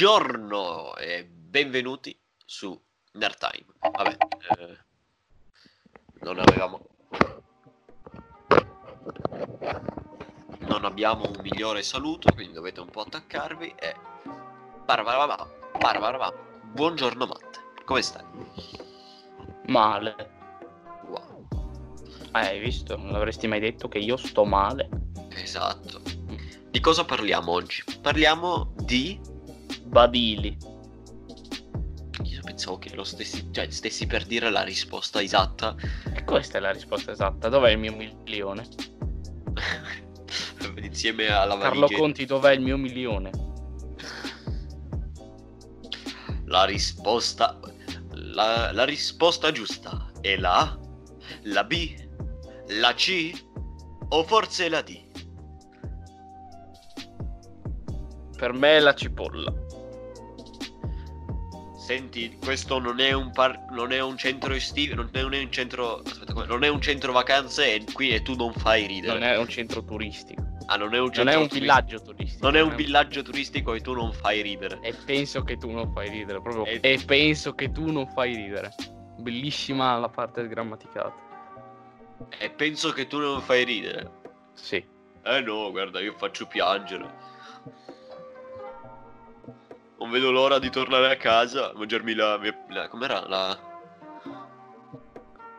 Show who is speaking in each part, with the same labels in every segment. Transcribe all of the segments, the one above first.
Speaker 1: Buongiorno e benvenuti su Nerd Time. Vabbè, eh, non avevamo. Non abbiamo un migliore saluto, quindi dovete un po' attaccarvi e. Barbarabà, barbarabà. Buongiorno Matte, come stai?
Speaker 2: Male.
Speaker 1: Wow,
Speaker 2: Eh, hai visto? Non l'avresti mai detto che io sto male.
Speaker 1: esatto. Di cosa parliamo oggi? Parliamo di.
Speaker 2: Badili.
Speaker 1: Io pensavo che lo stessi, cioè, stessi per dire la risposta esatta.
Speaker 2: E questa è la risposta esatta. Dov'è il mio milione?
Speaker 1: Insieme alla
Speaker 2: Carlo
Speaker 1: valigia.
Speaker 2: Conti, dov'è il mio milione?
Speaker 1: La risposta. La, la risposta giusta è la A, la B, la C o forse la D?
Speaker 2: Per me è la cipolla.
Speaker 1: Senti, questo non è un par- non è un centro estivo, non è un centro. Aspetta, non è un centro vacanze e qui e tu non fai ridere.
Speaker 2: Non è un centro turistico.
Speaker 1: ah, non è un
Speaker 2: Non è un
Speaker 1: turistico.
Speaker 2: villaggio turistico.
Speaker 1: Non è un villaggio turistico e tu non fai ridere.
Speaker 2: E penso che tu non fai ridere. Proprio.
Speaker 1: E-
Speaker 2: E penso che tu non fai ridere. Bellissima la parte grammaticata.
Speaker 1: E penso che tu non fai ridere.
Speaker 2: Sì.
Speaker 1: Eh no, guarda, io faccio piangere. Non vedo l'ora di tornare a casa, mangiarmi la mia... la- com'era? La...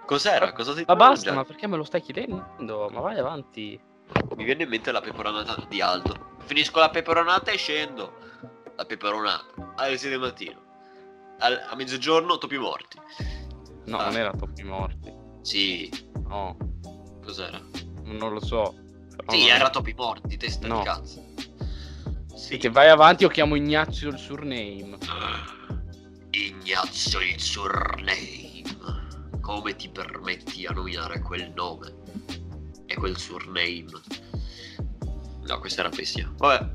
Speaker 1: Cos'era? Cosa ti
Speaker 2: Ma basta,
Speaker 1: mangiare?
Speaker 2: ma perché me lo stai chiedendo? Ma vai avanti.
Speaker 1: Mi viene in mente la peperonata di Aldo. Finisco la peperonata e scendo. La peperonata. Alle 6 del mattino. Al- a mezzogiorno topi morti.
Speaker 2: No,
Speaker 1: Ah.
Speaker 2: non era troppi morti.
Speaker 1: Sì,
Speaker 2: No,
Speaker 1: cos'era?
Speaker 2: non lo so.
Speaker 1: Sì,
Speaker 2: non-
Speaker 1: era topi morti, testa
Speaker 2: No.
Speaker 1: di cazzo. Sì.
Speaker 2: Che vai avanti o chiamo Ignazio il surname.
Speaker 1: Ignazio il surname. Come ti permetti a nominare quel nome? E quel surname? No, questa era bestia. Vabbè.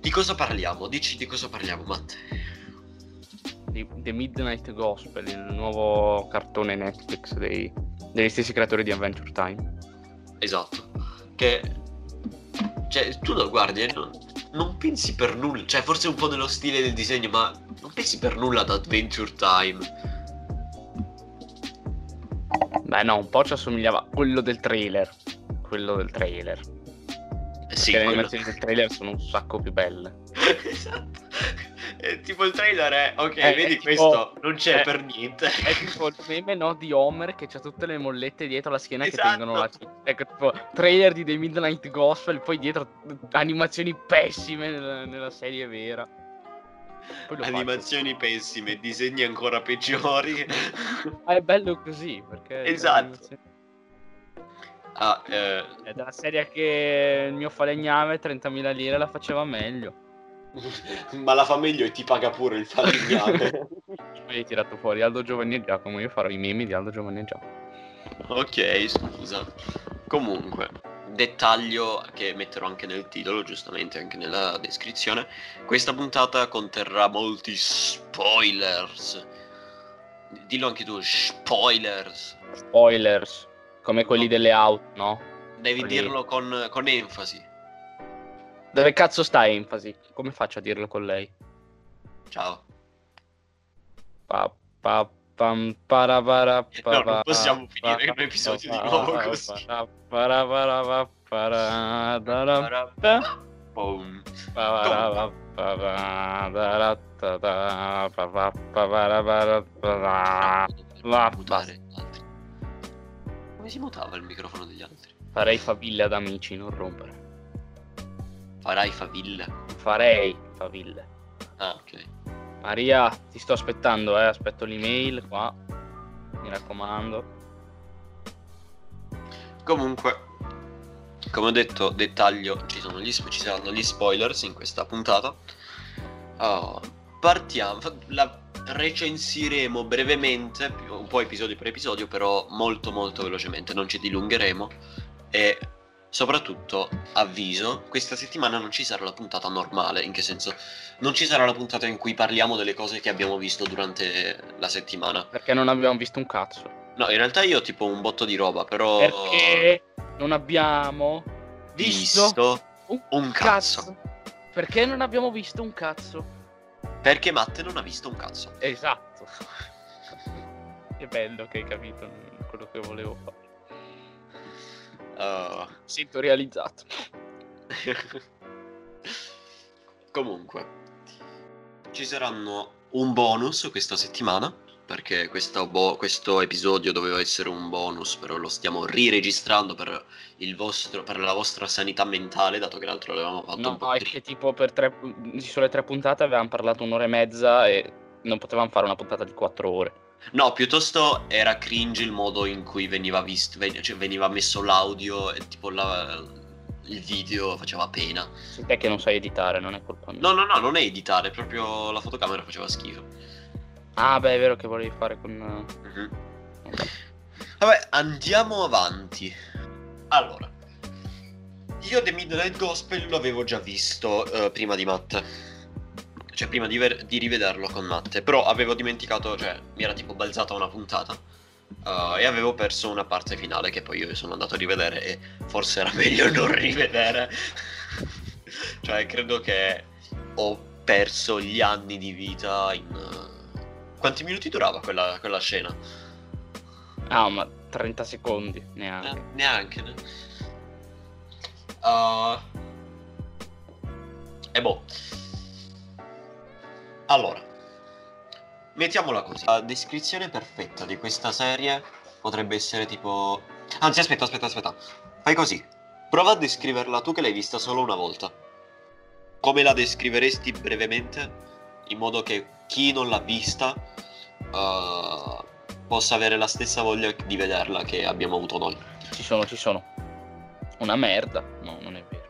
Speaker 1: Di cosa parliamo? Dici di cosa parliamo, Matte.
Speaker 2: Di The Midnight Gospel, il nuovo cartone Netflix dei- degli stessi creatori di Adventure Time.
Speaker 1: Esatto. Che... Cioè, tu lo guardi e non, non pensi per nulla. Cioè, forse un po' dello stile del disegno, ma non pensi per nulla ad Adventure Time.
Speaker 2: Beh, no, un po' ci assomigliava a quello del trailer. Quello del trailer.
Speaker 1: Eh sì,
Speaker 2: Perché le
Speaker 1: quello-
Speaker 2: animazioni del trailer sono un sacco più belle.
Speaker 1: esatto. Eh, tipo il trailer è ok,
Speaker 2: Eh,
Speaker 1: vedi
Speaker 2: è tipo-
Speaker 1: questo non c'è
Speaker 2: eh,
Speaker 1: per niente.
Speaker 2: È tipo il meme no, di Homer che c'ha tutte le mollette dietro la schiena
Speaker 1: Esatto.
Speaker 2: che tengono la Ecco, tipo trailer di The Midnight Gospel, poi dietro animazioni pessime nella, nella serie vera. Lo faccio.
Speaker 1: Animazioni pessime, disegni ancora peggiori.
Speaker 2: Ma è bello così, perché...
Speaker 1: Esatto. ah, eh,
Speaker 2: È della serie che il mio falegname 30.000 lire la faceva meglio.
Speaker 1: ma la fa meglio e ti paga pure il falegname.
Speaker 2: Poi hai tirato fuori Aldo Giovanni e Giacomo, io farò i meme di Aldo Giovanni e Giacomo.
Speaker 1: ok, scusa. Comunque, dettaglio che metterò anche nel titolo, giustamente anche nella descrizione. Questa puntata conterrà molti spoilers. Dillo anche tu, spoilers.
Speaker 2: Spoilers, come quelli delle auto, no?
Speaker 1: Devi
Speaker 2: Quelli-
Speaker 1: dirlo con, con enfasi.
Speaker 2: Dove cazzo sta enfasi? Come faccio a dirlo con lei?
Speaker 1: Ciao.
Speaker 2: Pa, pa, pam, para, para, pa,
Speaker 1: No, non possiamo finire
Speaker 2: pa,
Speaker 1: l'episodio
Speaker 2: pa,
Speaker 1: di nuovo così.
Speaker 2: para, para, para, pa, para,
Speaker 1: Boom.
Speaker 2: para, para, para.
Speaker 1: Come si mutava il microfono degli altri?
Speaker 2: Farei faville ad amici, non rompere.
Speaker 1: Farai favilla.
Speaker 2: Farei faville.
Speaker 1: Ah, ok.
Speaker 2: Maria, ti sto aspettando, eh. Aspetto l'email qua. Mi raccomando.
Speaker 1: Comunque, come ho detto, dettaglio, ci, sono gli, ci saranno gli spoilers in questa puntata. Oh, partiamo, la recensiremo brevemente, un po' episodio per episodio, però molto molto velocemente, non ci dilungheremo. E soprattutto, avviso, questa settimana non ci sarà la puntata normale, in che senso? Non ci sarà la puntata in cui parliamo delle cose che abbiamo visto durante la settimana.
Speaker 2: Perché non abbiamo visto un cazzo.
Speaker 1: No, in realtà io ho tipo un botto di roba, però...
Speaker 2: Perché non abbiamo visto,
Speaker 1: visto
Speaker 2: un,
Speaker 1: un cazzo.
Speaker 2: Perché non abbiamo visto un cazzo?
Speaker 1: Perché Matte non ha visto un cazzo.
Speaker 2: Esatto. Che bello che hai capito quello che volevo fare.
Speaker 1: Uh,
Speaker 2: Sento realizzato.
Speaker 1: Comunque, ci saranno un bonus questa settimana. Perché questo, bo- questo episodio doveva essere un bonus, però lo stiamo riregistrando per, il vostro, per la vostra sanità mentale, dato che l'altro l'avevamo fatto
Speaker 2: No,
Speaker 1: un po'
Speaker 2: è
Speaker 1: prima.
Speaker 2: che tipo per tre, sulle tre puntate avevamo parlato un'ora e mezza e non potevamo fare una puntata di quattro ore.
Speaker 1: No, piuttosto era cringe il modo in cui veniva visto, ven- cioè veniva messo l'audio e tipo la- il video faceva pena.
Speaker 2: Te che non sai editare, non è colpa mia.
Speaker 1: No, no, no, non è editare, proprio la fotocamera faceva schifo.
Speaker 2: Ah, beh, è vero che volevi fare con...
Speaker 1: Mhm. Vabbè, andiamo avanti. Allora, io The Midnight Gospel l'avevo già visto eh, prima di Matt. Cioè, prima di, ver- di rivederlo con Matt. Però avevo dimenticato, cioè, mi era tipo balzata una puntata. eh, e avevo perso una parte finale che poi io sono andato a rivedere e forse era meglio non rivedere. cioè, credo che ho perso gli anni di vita in... eh, Quanti minuti durava quella, quella scena?
Speaker 2: Ah, ma 30 secondi,
Speaker 1: Eh,
Speaker 2: neanche.
Speaker 1: neanche. ne- Uh, e boh. Allora, mettiamola così. La descrizione perfetta di questa serie potrebbe essere tipo... Anzi, aspetta, aspetta, aspetta. Fai così. Prova a descriverla tu che l'hai vista solo una volta. Come la descriveresti brevemente? In modo che chi non l'ha vista uh, possa avere la stessa voglia di vederla che abbiamo avuto noi.
Speaker 2: Ci sono, ci sono. Una merda. No, non è vero.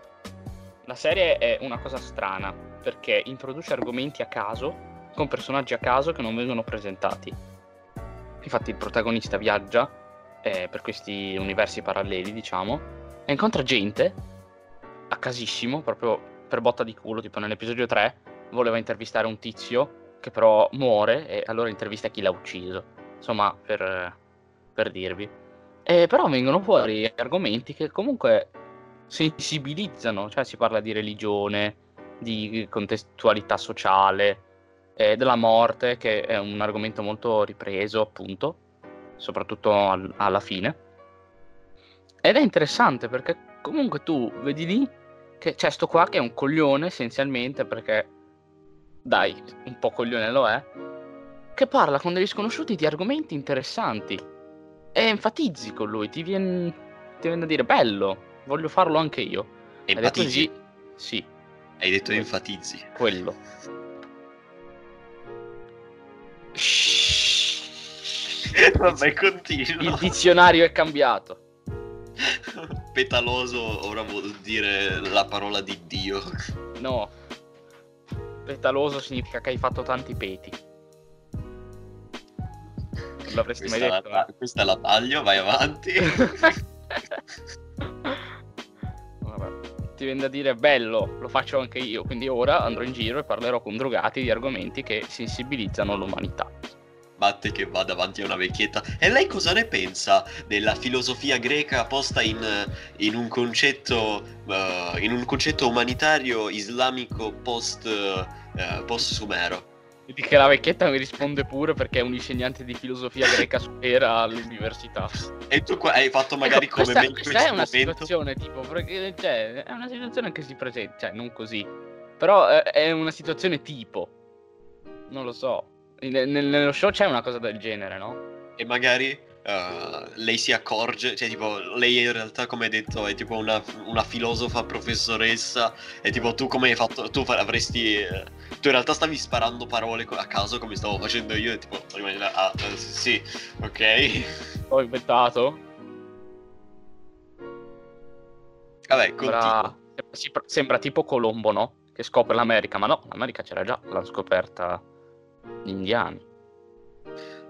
Speaker 2: La serie è una cosa strana perché introduce argomenti a caso con personaggi a caso che non vengono presentati. Infatti il protagonista viaggia eh, per questi universi paralleli, diciamo, e incontra gente a casissimo, proprio per botta di culo, tipo nell'episodio 3 voleva intervistare un tizio che però muore e allora intervista chi l'ha ucciso. Insomma, per, per dirvi. E però vengono fuori argomenti che comunque sensibilizzano, cioè si parla di religione, di contestualità sociale, eh, della morte, che è un argomento molto ripreso, appunto, soprattutto al- alla fine. Ed è interessante perché comunque tu vedi lì che c'è sto qua che è un coglione essenzialmente perché, dai, un po' coglione lo è, che parla con degli sconosciuti di argomenti interessanti e enfatizzi con lui, ti viene, ti viene da dire bello, voglio farlo anche io.
Speaker 1: Enfatizzi.
Speaker 2: sì,
Speaker 1: Hai detto enfatizzi.
Speaker 2: quello.
Speaker 1: Vabbè, continua.
Speaker 2: Il dizionario è cambiato.
Speaker 1: Petaloso ora vuol dire la parola di Dio.
Speaker 2: No. Petaloso significa che hai fatto tanti peti. Non l'avresti mai
Speaker 1: Questa,
Speaker 2: detto.
Speaker 1: la,
Speaker 2: eh?
Speaker 1: questa la taglio, vai avanti.
Speaker 2: Ti viene da dire bello, lo faccio anche io, quindi ora andrò in giro e parlerò con drogati di argomenti che sensibilizzano l'umanità.
Speaker 1: Batte che va davanti a una vecchietta. E lei cosa ne pensa della filosofia greca posta in, in un concetto eh, in un concetto umanitario islamico post eh, post sumero?
Speaker 2: Vedi che la vecchietta mi risponde pure perché è un insegnante di filosofia greca era all'università.
Speaker 1: E tu qua hai fatto magari
Speaker 2: Ecco,
Speaker 1: come
Speaker 2: questa,
Speaker 1: me
Speaker 2: questa è una
Speaker 1: momento?
Speaker 2: situazione tipo perché cioè, è una situazione che si presenta cioè non così però eh, è una situazione tipo non lo so nel- nello show c'è una cosa del genere no?
Speaker 1: E magari eh, lei si accorge, cioè tipo lei in realtà come hai detto è tipo una, una filosofa professoressa e tipo tu come hai fatto, tu avresti, eh, tu in realtà stavi sparando parole a caso come stavo facendo io e tipo rimani là, ah eh, sì, ok,
Speaker 2: ho inventato
Speaker 1: vabbè
Speaker 2: sembra,
Speaker 1: continua.
Speaker 2: sembra tipo Colombo no? che scopre l'America ma no l'America c'era già l'hanno scoperta gli indiani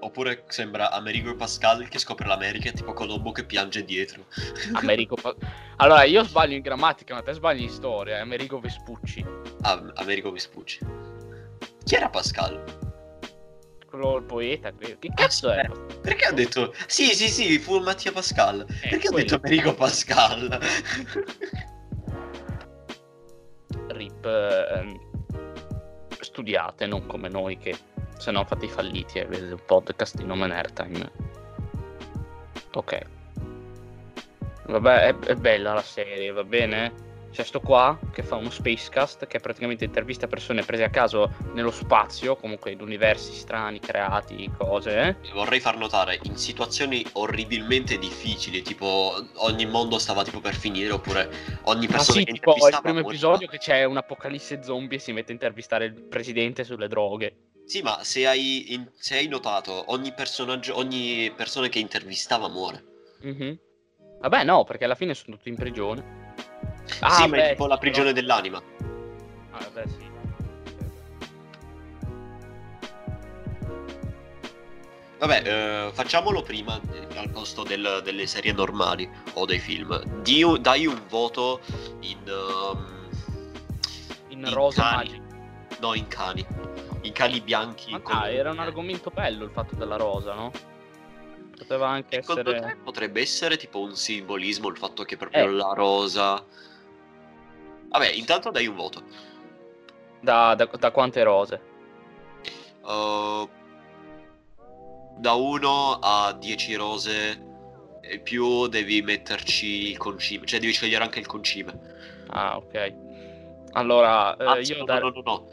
Speaker 1: Oppure sembra Amerigo Pascal che scopre l'America e tipo Colombo che piange dietro.
Speaker 2: Amerigo Pa- allora io sbaglio in grammatica ma te sbagli in storia è Amerigo Vespucci
Speaker 1: Ah, Amerigo Vespucci. Chi era Pascal?
Speaker 2: quello il poeta credo. che cazzo è?
Speaker 1: Perché ha detto... Sì, sì, sì, fu Mattia Pascal.
Speaker 2: Eh,
Speaker 1: Perché ha detto Amerigo Pascal?
Speaker 2: Rip ehm, studiate, non come noi che se no fate i falliti e vedete un podcast di nome Nerdtime. Ok. Vabbè, è, è bella la serie, va bene? C'è sto qua che fa uno spacecast che praticamente intervista persone prese a caso nello spazio, comunque in universi strani, creati, cose. Eh?
Speaker 1: Vorrei far notare in situazioni orribilmente difficili, tipo ogni mondo stava tipo per finire, oppure ogni persona
Speaker 2: ah, sì,
Speaker 1: che
Speaker 2: tipo il
Speaker 1: intervistava
Speaker 2: primo
Speaker 1: moriva.
Speaker 2: episodio che c'è un'apocalisse zombie e si mette a intervistare il presidente sulle droghe.
Speaker 1: Sì, ma se hai, in- se hai notato, ogni personaggio, ogni persona che intervistava muore.
Speaker 2: Mhm. Vabbè, no, perché alla fine sono tutti in prigione. Ah,
Speaker 1: sì, ma è
Speaker 2: beh,
Speaker 1: tipo la prigione
Speaker 2: però-
Speaker 1: dell'anima.
Speaker 2: Ah, vabbè, sì.
Speaker 1: Vabbè, eh, facciamolo prima eh, al posto del- delle serie normali o dei film. Di dai un voto in... ehm,
Speaker 2: In
Speaker 1: In
Speaker 2: rosa
Speaker 1: cani.
Speaker 2: magico.
Speaker 1: no, in cani. In cani bianchi.
Speaker 2: Ma dai, era un argomento bello il fatto della rosa, no? Poteva anche
Speaker 1: Secondo
Speaker 2: essere...
Speaker 1: potrebbe essere tipo un simbolismo il fatto che proprio
Speaker 2: Eh.
Speaker 1: la rosa... Vabbè, intanto dai un voto.
Speaker 2: Da, da- da quante rose?
Speaker 1: Uh, da 1 a 10 rose e più devi metterci il concime, cioè devi scegliere anche il concime.
Speaker 2: Ah, ok. Allora, eh,
Speaker 1: Anzi,
Speaker 2: io
Speaker 1: no,
Speaker 2: dar-
Speaker 1: no, no, no.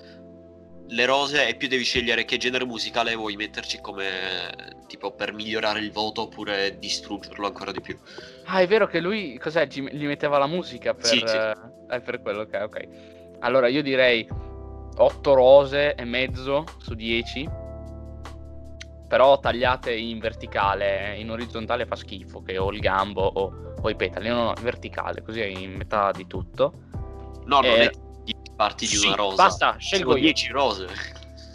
Speaker 1: Le rose e più devi scegliere che genere musicale vuoi metterci come tipo per migliorare il voto oppure distruggerlo ancora di più.
Speaker 2: Ah, è vero che lui, cos'è, gli metteva la musica per...
Speaker 1: Sì, sì.
Speaker 2: eh, per quello, ok, ok. Allora, io direi 8 rose e mezzo su 10. Però tagliate in verticale, in orizzontale fa schifo, che ho il gambo o, o i petali. No, no, verticale, così è in metà di tutto.
Speaker 1: No, non
Speaker 2: Eh,
Speaker 1: è 10 parti di
Speaker 2: sì,
Speaker 1: una rosa.
Speaker 2: basta, scelgo
Speaker 1: Sono
Speaker 2: io.
Speaker 1: 10 rose.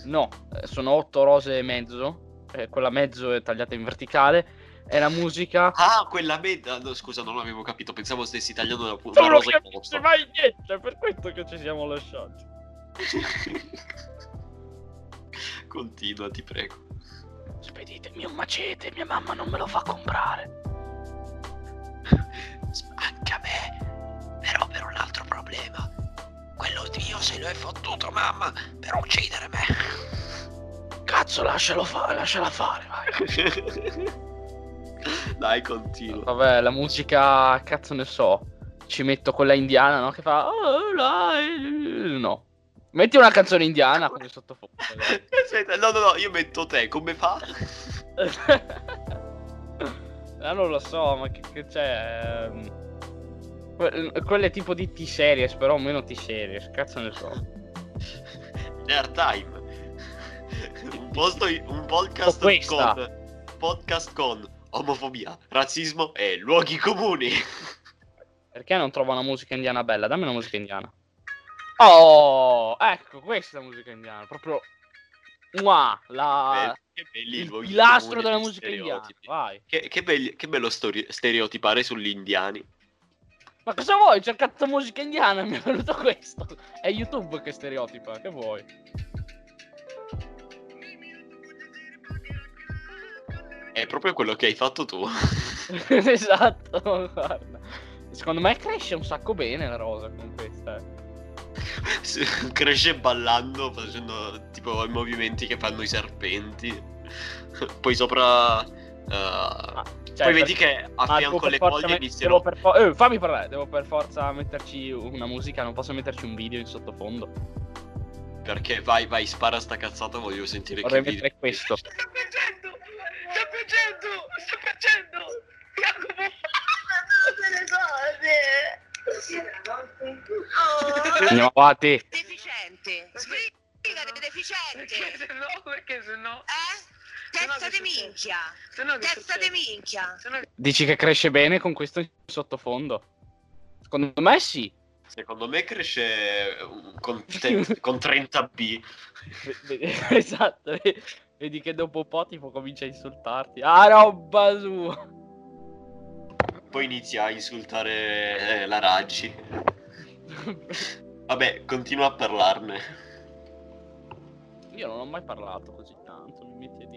Speaker 2: No, eh, sono 8 rose e mezzo. eh, quella mezzo è tagliata in verticale. E la musica...
Speaker 1: Ah, quella meta. No, scusa, non l'avevo capito. Pensavo stessi tagliando una, una
Speaker 2: non
Speaker 1: rosa
Speaker 2: capisci
Speaker 1: opposta.
Speaker 2: mai niente, è per questo che ci siamo lasciati.
Speaker 1: Continua, ti prego.
Speaker 2: Speditemi un macete, mia mamma non me lo fa comprare.
Speaker 1: Anche a me. Però per un altro problema. Quello Dio se lo è fottuto, mamma, per uccidere me.
Speaker 2: Cazzo, lascialo fare, lasciala fare, vai.
Speaker 1: Dai, continua.
Speaker 2: Vabbè, la musica, cazzo ne so. Ci metto quella indiana, no? Che fa... "Oh, No. Metti una canzone indiana come sottofondo.
Speaker 1: Aspetta, no, no, no, io metto te, come fa?
Speaker 2: Ah, non lo so, ma che, che c'è? ehm, que- Quelle tipo di T-series, però meno T-series, cazzo ne so.
Speaker 1: Nerd Time. Un, posto, un podcast con podcast con omofobia, razzismo e luoghi comuni.
Speaker 2: Perché non trovo una musica indiana bella? Dammi una musica indiana. Oh, ecco, questa musica indiana, proprio... Mua, la...
Speaker 1: Eh, i
Speaker 2: il pilastro della musica indiana.
Speaker 1: Che, che belli- che bello stori- stereotipare sugli indiani.
Speaker 2: Ma cosa vuoi? Ho cercato musica indiana, mi è venuto questo. È YouTube che stereotipa, che vuoi?
Speaker 1: È proprio quello che hai fatto tu.
Speaker 2: esatto, guarda. Secondo me cresce un sacco bene la rosa con questa. eh.
Speaker 1: Cresce ballando, facendo tipo i movimenti che fanno i serpenti. Poi sopra. Eh,
Speaker 2: Cioè,
Speaker 1: poi vedi che a
Speaker 2: Ah, devo
Speaker 1: fianco
Speaker 2: per
Speaker 1: alle
Speaker 2: met- devo per fo- eh, fammi parlare, devo per forza metterci una musica, non posso metterci un video in sottofondo.
Speaker 1: Perché vai, vai, spara sta cazzata, voglio sentire
Speaker 2: Vorrei
Speaker 1: che video.
Speaker 2: mettere questo.
Speaker 3: Sta piangendo! Sta piangendo! Sta piangendo! Jacopo! tutte le cose!
Speaker 2: Andiamo avanti.
Speaker 4: Deficiente. Spiegate, deficiente.
Speaker 3: Perché se no, perché se no...
Speaker 4: Eh? Testa di minchia. Testa di minchia.
Speaker 2: Dici che cresce bene con questo sottofondo? Secondo me sì.
Speaker 1: Secondo me cresce um, con, te- con 30b.
Speaker 2: V- v- esatto. ve- Vedi che dopo un po' tipo comincia a insultarti. Ah, roba sua.
Speaker 1: Poi inizia a insultare eh, la Raggi. Vabbè, continua a parlarne.
Speaker 2: Io non ho mai parlato così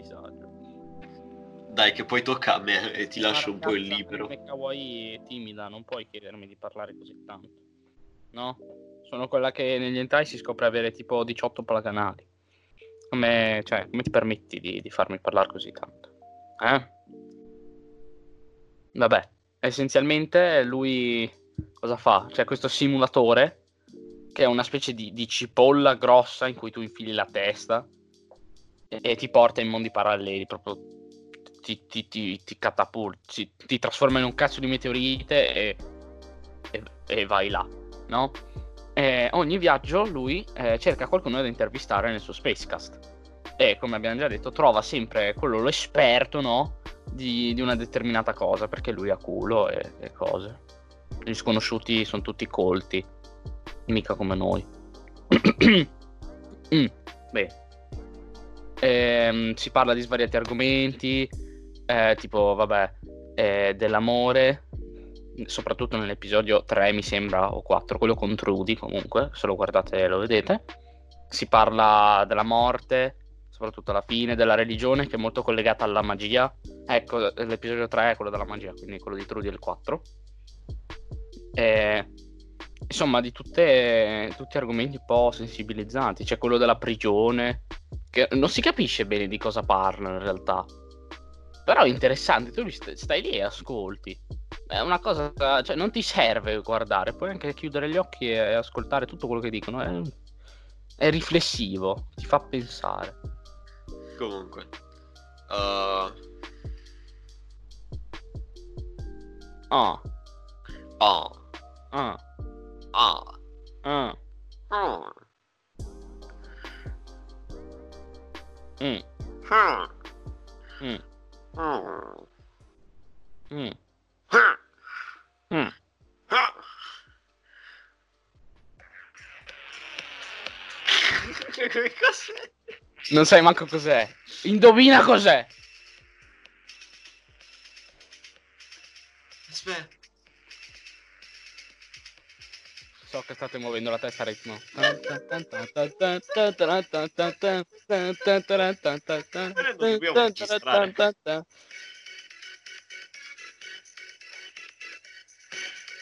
Speaker 2: disagio.
Speaker 1: Dai, che poi tocca a me e ti lascio un po' il libero.
Speaker 2: come kawaii e timida, non puoi chiedermi di parlare così tanto. No? Sono quella che negli hentai si scopre avere tipo 18 palacanali. Come, cioè, come ti permetti di, di farmi parlare così tanto? Eh? Vabbè, essenzialmente lui cosa fa? C'è questo simulatore che è una specie di, di cipolla grossa in cui tu infili la testa e, ti porta in mondi paralleli, proprio ti, ti, ti, ti catapulti, ti trasforma in un cazzo di meteorite e, e, e vai là, no? E ogni viaggio lui eh, cerca qualcuno da intervistare nel suo Spacecast e come abbiamo già detto trova sempre quello l'esperto, no? Di, di una determinata cosa perché lui ha culo e, e cose. Gli sconosciuti sono tutti colti, mica come noi. mm, beh. Ehm, si parla di svariati argomenti, eh, tipo, vabbè, eh, dell'amore, soprattutto nell'episodio 3 mi sembra, o 4, quello con Trudy comunque, se lo guardate lo vedete. Si parla della morte, soprattutto alla fine, della religione che è molto collegata alla magia. Ecco, l'episodio 3 è quello della magia, quindi quello di Trudy è il 4. E, insomma, di tutte, tutti argomenti un po' sensibilizzanti. C'è quello della prigione, che non si capisce bene di cosa parla in realtà. Però è interessante, tu stai lì e ascolti. È una cosa, cioè non ti serve guardare, puoi anche chiudere gli occhi e ascoltare tutto quello che dicono. È, è riflessivo, ti fa pensare.
Speaker 1: Comunque. Uh...
Speaker 2: Ah.
Speaker 1: Ah.
Speaker 2: Ah.
Speaker 1: Ah.
Speaker 2: Non sai manco cos'è. Indovina cos'è.
Speaker 1: Aspetta.
Speaker 2: So che state muovendo la testa a ritmo.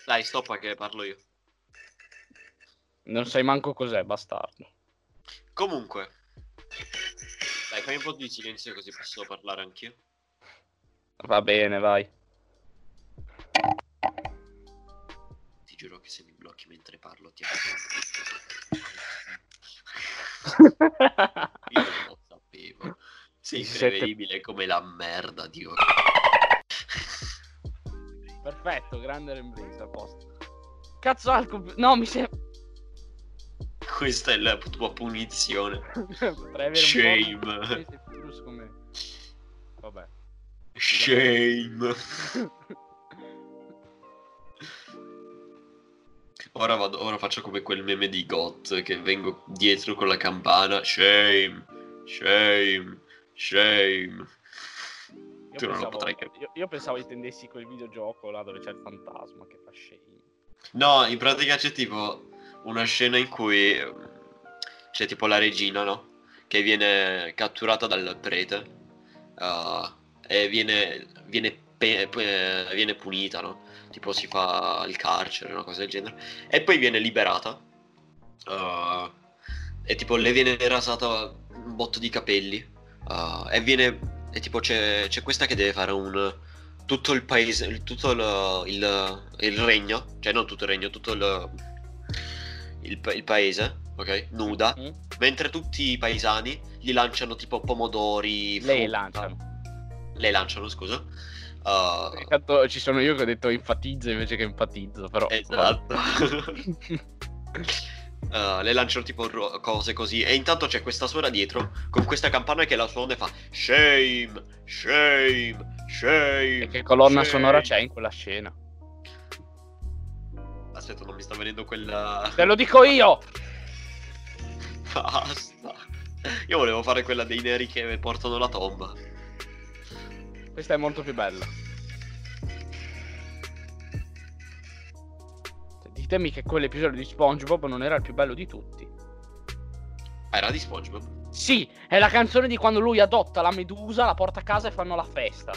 Speaker 1: Dai, stoppa che parlo io.
Speaker 2: Non sai manco cos'è, bastardo.
Speaker 1: Comunque. Dai, fai un po' di silenzio così posso parlare anch'io.
Speaker 2: Va bene, vai.
Speaker 1: Giuro che se mi blocchi mentre parlo ti Io non lo sapevo. Sei imprevedibile come la merda, Dio.
Speaker 2: Perfetto, grande Rembrandts a posto. Cazzo, al comp- No, mi sembra.
Speaker 1: Questa è la tua punizione. Shame.
Speaker 2: Vabbè.
Speaker 1: Shame. Ora, vado, ora faccio come quel meme di Got che vengo dietro con la campana. Shame, shame, shame.
Speaker 2: Io
Speaker 1: Tu non lo
Speaker 2: pensavo,
Speaker 1: potrai capire.
Speaker 2: io, io pensavo intendessi quel videogioco là dove c'è il fantasma che fa shame.
Speaker 1: No, in pratica c'è tipo una scena in cui ehm, c'è tipo la regina, no? Che viene catturata dal prete uh, e viene, viene, pe- pe- viene punita, no? Tipo si fa il carcere, una cosa del genere. E poi viene liberata. uh, e tipo le viene rasata un botto di capelli. uh, e viene... E tipo c'è, c'è questa che deve fare un... Tutto il paese, tutto il, il, il regno, cioè non tutto il regno, tutto il, il, il paese, ok? Nuda.
Speaker 2: Mm?
Speaker 1: Mentre tutti i paesani gli lanciano tipo pomodori.
Speaker 2: Lei
Speaker 1: frutta.
Speaker 2: lanciano.
Speaker 1: Le lanciano, scusa. Uh,
Speaker 2: Intanto ci sono io che ho detto enfatizzo invece che enfatizzo, però.
Speaker 1: esatto. Uh, le lanciano tipo ro- cose così. E intanto c'è questa suora dietro con questa campana che la suona e fa Shame, shame, shame.
Speaker 2: E che colonna
Speaker 1: shame."
Speaker 2: sonora c'è in quella scena?
Speaker 1: Aspetta, non mi sta venendo quella.
Speaker 2: Te lo dico io!
Speaker 1: Basta. Io volevo fare quella dei neri che portano la tomba.
Speaker 2: Questa è molto più bella. Cioè, Ditemi che quell'episodio di SpongeBob non era il più bello di tutti.
Speaker 1: Era di SpongeBob.
Speaker 2: Sì, è la canzone di quando lui adotta la medusa, la porta a casa e fanno la festa.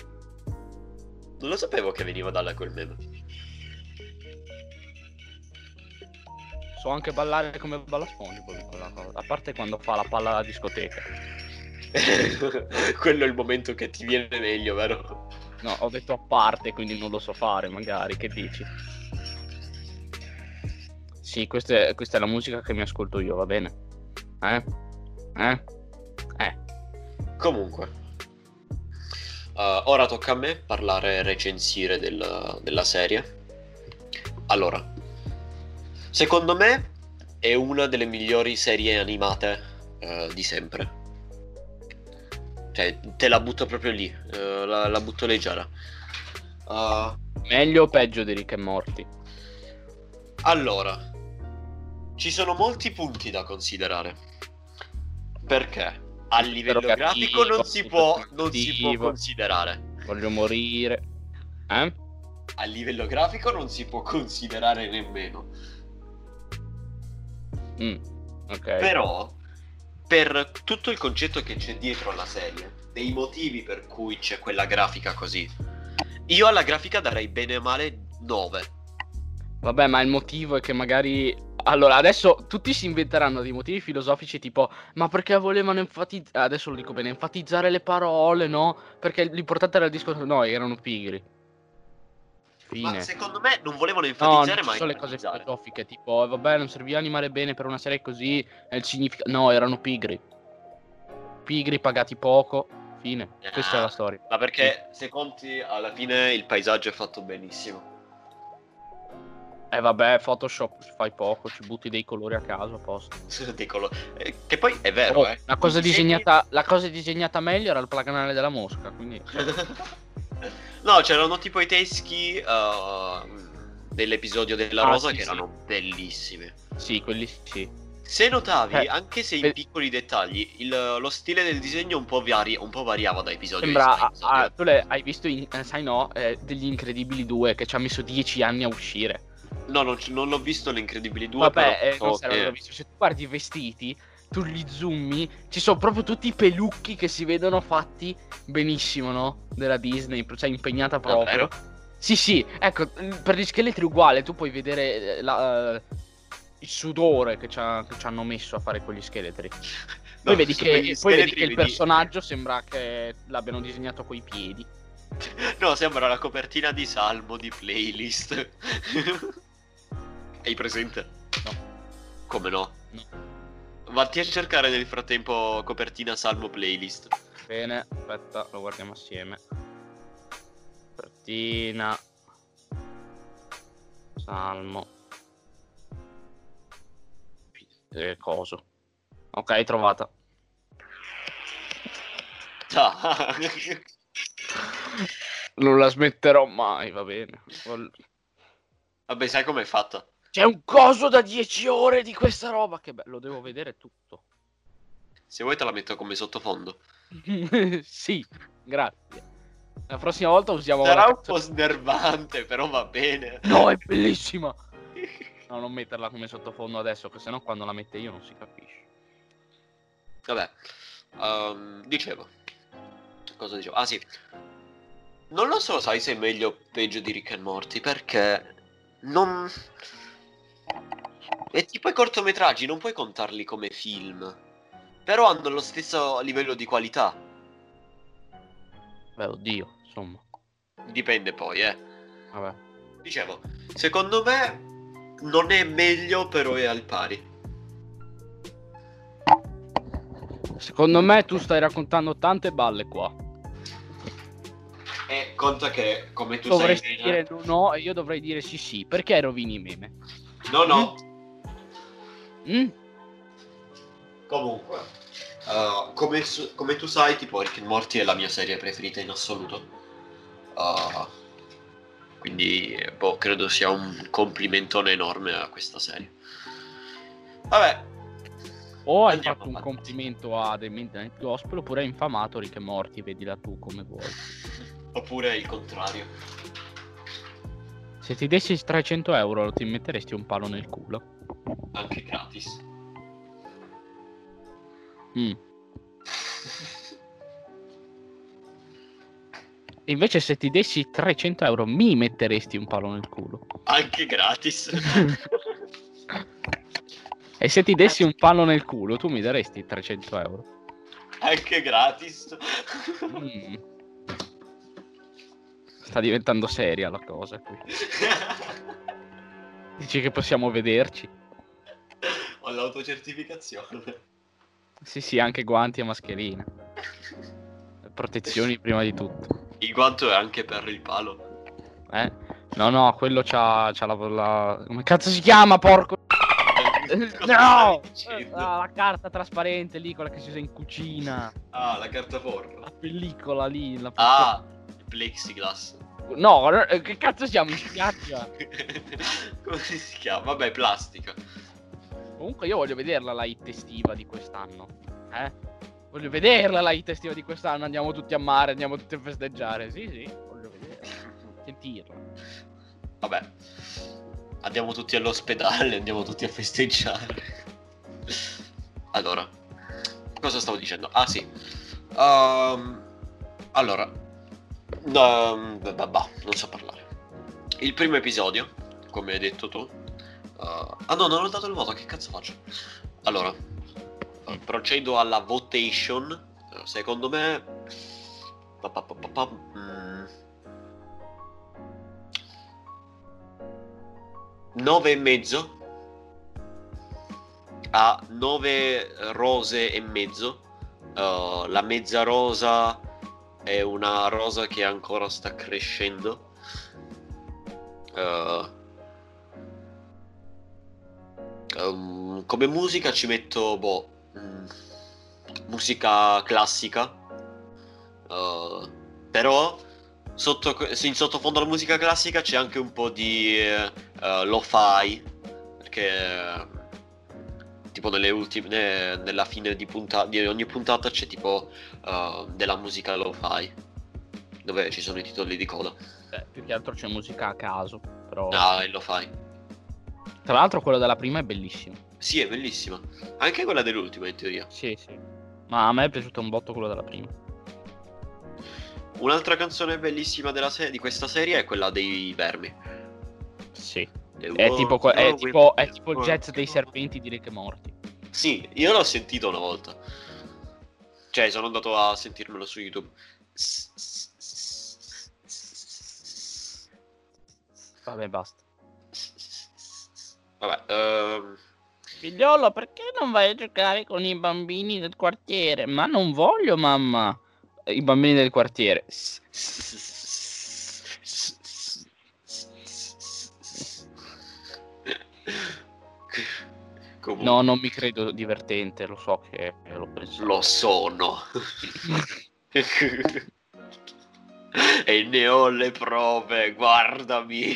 Speaker 1: Non lo sapevo che veniva da quel meme.
Speaker 2: so anche ballare come balla SpongeBob in quella cosa. A parte quando fa la palla alla discoteca.
Speaker 1: Quello è il momento che ti viene meglio, vero?
Speaker 2: No, ho detto a parte, quindi non lo so fare, magari. Che dici? Sì, questa è, questa è la musica che mi ascolto io, va bene? Eh? Eh? Eh.
Speaker 1: Comunque. Uh, ora tocca a me parlare e recensire del- della serie. Allora, secondo me è una delle migliori serie animate eh, di sempre. Cioè, te la butto proprio lì, eh, la, la butto leggera. Uh,
Speaker 2: Meglio o peggio di Rick e Morty?
Speaker 1: allora, ci sono molti punti da considerare. Perché? A livello
Speaker 2: Interrogativo,
Speaker 1: grafico non si può, non si può considerare.
Speaker 2: Voglio morire. Eh?
Speaker 1: A livello grafico non si può considerare nemmeno.
Speaker 2: Mm, ok.
Speaker 1: Però, per tutto il concetto che c'è dietro alla serie, dei motivi per cui c'è quella grafica così, io alla grafica darei bene o male 9.
Speaker 2: Vabbè, ma il motivo è che magari. Allora, adesso tutti si inventeranno dei motivi filosofici tipo, ma perché volevano enfatizzare, adesso lo dico bene, enfatizzare le parole, no? Perché l'importante era il discorso, no, erano pigri.
Speaker 1: Ma
Speaker 2: Fine.
Speaker 1: secondo me non volevano
Speaker 2: No,
Speaker 1: enfatizzare,
Speaker 2: non
Speaker 1: ma
Speaker 2: ci sono le cose filosofiche, tipo, vabbè, non serviva animare bene per una serie così, e il significato... No, erano pigri. Pigri, pagati poco, fine. Questa è la storia.
Speaker 1: Ma perché se conti alla fine il paesaggio è fatto benissimo.
Speaker 2: Eh vabbè, Photoshop fai poco, ci butti dei colori a caso, a posto.
Speaker 1: Colo- eh, che poi è vero,
Speaker 2: Oh,
Speaker 1: eh.
Speaker 2: la, cosa disegnata, la cosa disegnata meglio era il placanale della mosca, quindi...
Speaker 1: no, c'erano tipo i teschi uh, dell'episodio della
Speaker 2: Ah,
Speaker 1: Rosa
Speaker 2: sì,
Speaker 1: che
Speaker 2: sì.
Speaker 1: erano bellissimi.
Speaker 2: Sì, quelli sì.
Speaker 1: Se notavi,
Speaker 2: Eh,
Speaker 1: anche se in
Speaker 2: per-
Speaker 1: piccoli dettagli, il- lo stile del disegno un po', vari- un po' variava da episodio
Speaker 2: Sembra,
Speaker 1: a episodio.
Speaker 2: ah, tu le, hai visto, in- eh, sai no, eh, degli Incredibili 2 che ci ha messo 10 anni a uscire.
Speaker 1: No, non, non l'ho visto l'Incredibili 2,
Speaker 2: Vabbè,
Speaker 1: però
Speaker 2: eh,
Speaker 1: so
Speaker 2: non
Speaker 1: che-
Speaker 2: visto. Se tu guardi i vestiti, tu li zoomi, ci sono proprio tutti i pelucchi che si vedono fatti benissimo, no? Della Disney, cioè impegnata proprio.
Speaker 1: Davvero?
Speaker 2: Sì, sì, ecco, per gli scheletri uguale, tu puoi vedere eh, la, eh, il sudore che ci, ha- che ci hanno messo a fare quegli scheletri. Poi,
Speaker 1: No,
Speaker 2: vedi, che, poi vedi che il personaggio sembra che l'abbiano disegnato coi piedi.
Speaker 1: No, sembra la copertina di Salmo di playlist. Hai presente?
Speaker 2: No.
Speaker 1: Come no?
Speaker 2: No.
Speaker 1: Vatti a cercare nel frattempo copertina Salmo playlist.
Speaker 2: Bene, aspetta, lo guardiamo assieme. Copertina. Salmo. Eh, coso. Ok, trovata.
Speaker 1: Ah.
Speaker 2: Non la smetterò mai, va bene.
Speaker 1: Vabbè, sai com'è fatta?
Speaker 2: C'è un coso da 10 ore di questa roba. Che bello, lo devo vedere tutto.
Speaker 1: Se vuoi te la metto come sottofondo.
Speaker 2: sì, grazie. La prossima volta usiamo
Speaker 1: Sarà un po' snervante, però va bene.
Speaker 2: No, è bellissima. No, non metterla come sottofondo adesso, che sennò quando la mette io non si capisce.
Speaker 1: Vabbè, ehm, dicevo. Cosa dicevo? Ah sì. Non lo so, sai se è meglio o peggio di Rick and Morty, perché non... È tipo i cortometraggi, non puoi contarli come film. Però hanno lo stesso livello di qualità.
Speaker 2: Beh, oddio, insomma.
Speaker 1: Dipende poi, eh.
Speaker 2: Vabbè.
Speaker 1: Dicevo, secondo me non è meglio, però è al pari.
Speaker 2: Secondo me tu stai raccontando tante balle qua.
Speaker 1: E conta che, come tu
Speaker 2: Dovresti
Speaker 1: sai bene...
Speaker 2: dire no, no e io dovrei dire sì sì. Perché rovini i meme?
Speaker 1: No, no,
Speaker 2: Mm?
Speaker 1: Comunque, uh, come, su- come tu sai, tipo Rick and Morty è la mia serie preferita in assoluto. Uh, quindi, boh, credo sia un complimentone enorme a questa serie. Vabbè,
Speaker 2: O hai fatto un
Speaker 1: avanti.
Speaker 2: complimento a The Midnight Gospel oppure hai infamato Rick e Morty, vedila tu come vuoi.
Speaker 1: oppure il contrario.
Speaker 2: Se ti dessi 300 euro ti metteresti un palo nel culo.
Speaker 1: Anche gratis.
Speaker 2: Mm. Invece se ti dessi 300 euro mi metteresti un palo nel culo.
Speaker 1: Anche gratis.
Speaker 2: E se ti dessi un palo nel culo, tu mi daresti 300 euro.
Speaker 1: Anche gratis.
Speaker 2: Mm. Sta diventando seria la cosa qui. Dici che possiamo vederci?
Speaker 1: Ho l'autocertificazione.
Speaker 2: Sì, sì, anche guanti e mascherine. Protezioni prima di tutto.
Speaker 1: Il guanto è anche per il palo.
Speaker 2: Eh? No, no, quello c'ha, c'ha la, la- Come cazzo si chiama, porco? No! Ah, la carta trasparente lì, quella che si usa in cucina.
Speaker 1: Ah, la carta forno.
Speaker 2: La pellicola lì. La
Speaker 1: Ah, plexiglass.
Speaker 2: No, no, eh, che cazzo siamo in spiaggia?
Speaker 1: Come si chiama? Vabbè, plastica.
Speaker 2: Comunque io voglio vederla la hit estiva di quest'anno. Eh? Voglio vederla la hit estiva di quest'anno. Andiamo tutti a mare, andiamo tutti a festeggiare. Sì, sì, voglio vederla. Sentirla.
Speaker 1: Vabbè. Andiamo tutti all'ospedale, andiamo tutti a festeggiare. Allora, cosa stavo dicendo? Ah sì. Ehm, allora, um, bah, non so parlare. Il primo episodio, come hai detto tu. eh, ah no, non ho dato il voto, che cazzo faccio? Allora, eh, procedo alla votation. Eh, Secondo me... pa, pa, pa, mm, 9 e mezzo a 9 rose e mezzo. Uh, la mezza rosa è una rosa che ancora sta crescendo. Uh, um, come musica ci metto boh, mm, musica classica. Uh, però sotto, in sottofondo alla musica classica c'è anche un po' di eh, lo-fi perché tipo nelle ultime nella fine di, punta- di ogni puntata c'è tipo eh, della musica lo-fi dove ci sono i titoli di coda
Speaker 2: Beh, più che altro c'è musica a caso. Però.
Speaker 1: ah il lo-fi
Speaker 2: Tra l'altro, quello della prima è bellissimo.
Speaker 1: sì è bellissima anche quella dell'ultima in teoria
Speaker 2: Sì, sì. Ma a me è piaciuto un botto quello della prima.
Speaker 1: un'altra canzone bellissima della se- di questa serie è quella dei vermi
Speaker 2: Sì. È tipo, è tipo, è tipo il jazz dei serpenti di Rick e Morty.
Speaker 1: Sì, io l'ho sentito una volta. Cioè, sono andato a sentirmelo su YouTube.
Speaker 2: Vabbè, basta.
Speaker 1: Vabbè, ehm,
Speaker 2: Figliolo, perché non vai a giocare con i bambini del quartiere? Ma non voglio, mamma. I bambini del quartiere.
Speaker 1: Comunque,
Speaker 2: No, non mi credo divertente, lo so che lo penso.
Speaker 1: lo sono. e ne ho le prove, guardami.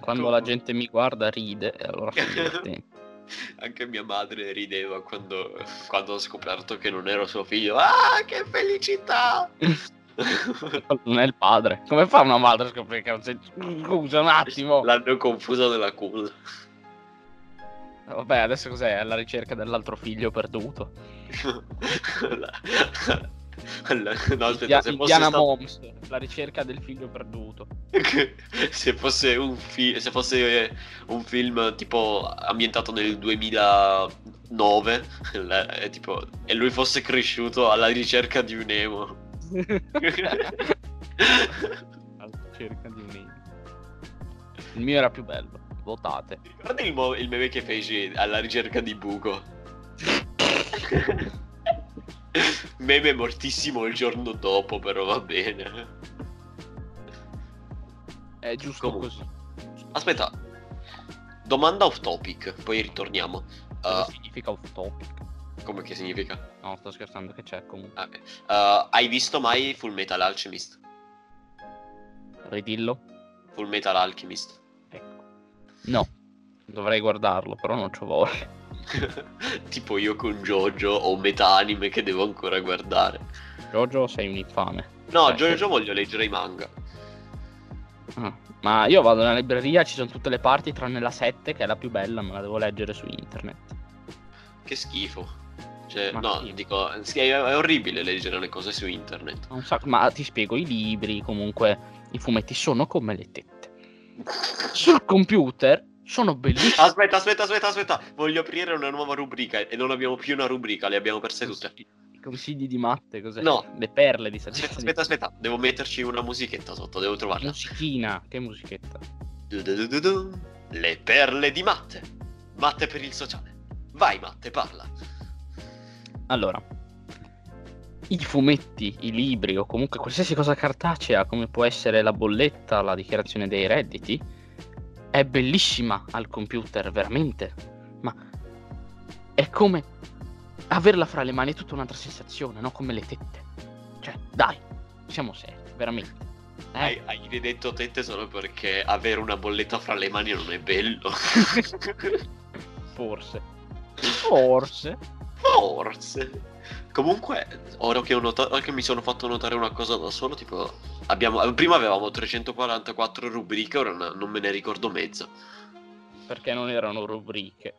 Speaker 2: Quando la gente mi guarda ride, allora sono divertente.
Speaker 1: Anche mia madre rideva quando, quando ho scoperto che non ero suo figlio. Ah, che felicità!
Speaker 2: non è il padre. Come fa una madre a scoprire che è un Scusa un attimo.
Speaker 1: L'hanno confusa della culla.
Speaker 2: Vabbè, adesso cos'è? Alla ricerca dell'altro figlio perduto.
Speaker 1: No, aspetta, se fosse stato-
Speaker 2: Moms, la ricerca del figlio perduto.
Speaker 1: se fosse un fi- se fosse un film tipo ambientato nel 2009 la- è tipo, e lui fosse cresciuto alla ricerca di un emo
Speaker 2: Alla ricerca di un emo. Il mio era più bello. Votate.
Speaker 1: ricordi il, mo- il meme che feci alla ricerca di buco meme mortissimo il giorno dopo però va bene
Speaker 2: È giusto
Speaker 1: Comunque.
Speaker 2: così.
Speaker 1: aspetta domanda off topic poi ritorniamo
Speaker 2: Cosa
Speaker 1: Uh,
Speaker 2: significa off topic?
Speaker 1: come che significa?
Speaker 2: No, sto scherzando che c'è comunque.
Speaker 1: Ah, ok. Uh, hai visto mai Full Metal Alchemist?
Speaker 2: Ridillo?
Speaker 1: Full Metal Alchemist.
Speaker 2: No. Dovrei guardarlo, però non c'ho voglia.
Speaker 1: tipo io con Jojo ho metà anime che devo ancora guardare.
Speaker 2: Jojo sei un infame.
Speaker 1: No,
Speaker 2: Eh,
Speaker 1: Jojo voglio leggere i manga.
Speaker 2: Ah, Ma io vado nella libreria, ci sono tutte le parti tranne la 7 che è la più bella, me la devo leggere su internet.
Speaker 1: Che schifo. Cioè,
Speaker 2: Ma
Speaker 1: no,
Speaker 2: sì.
Speaker 1: dico, sì, è, è orribile leggere le cose su internet.
Speaker 2: Un sacco- ma ti spiego, i libri, comunque, i fumetti sono come le tette. Sul computer Sono bellissimi.
Speaker 1: Aspetta, aspetta, aspetta, aspetta. Voglio aprire una nuova rubrica e non abbiamo più una rubrica, le abbiamo perse tutte.
Speaker 2: I consigli di matte, cos'è?
Speaker 1: No.
Speaker 2: Le perle di
Speaker 1: Aspetta,
Speaker 2: saggezza.
Speaker 1: aspetta, aspetta. Devo metterci una musichetta sotto, devo trovarla.
Speaker 2: Musichina, che musichetta.
Speaker 1: Du-du-du-du-du. Le perle di Matte. Matte per il sociale. Vai Matte, parla.
Speaker 2: Allora, i fumetti, i libri o comunque qualsiasi cosa cartacea, come può essere la bolletta, la dichiarazione dei redditi, è bellissima al computer, veramente. Ma è come averla fra le mani, è tutta un'altra sensazione, no? Come le tette. Cioè, dai, siamo seri, veramente. Eh?
Speaker 1: Hai, hai detto tette solo perché avere una bolletta fra le mani non è bello.
Speaker 2: Forse. Forse.
Speaker 1: Forse. Comunque, ora che, ho nota- ora che mi sono fatto notare una cosa da solo, tipo, abbiamo, prima avevamo 344 rubriche, ora no- non me ne ricordo mezza.
Speaker 2: Perché non erano rubriche.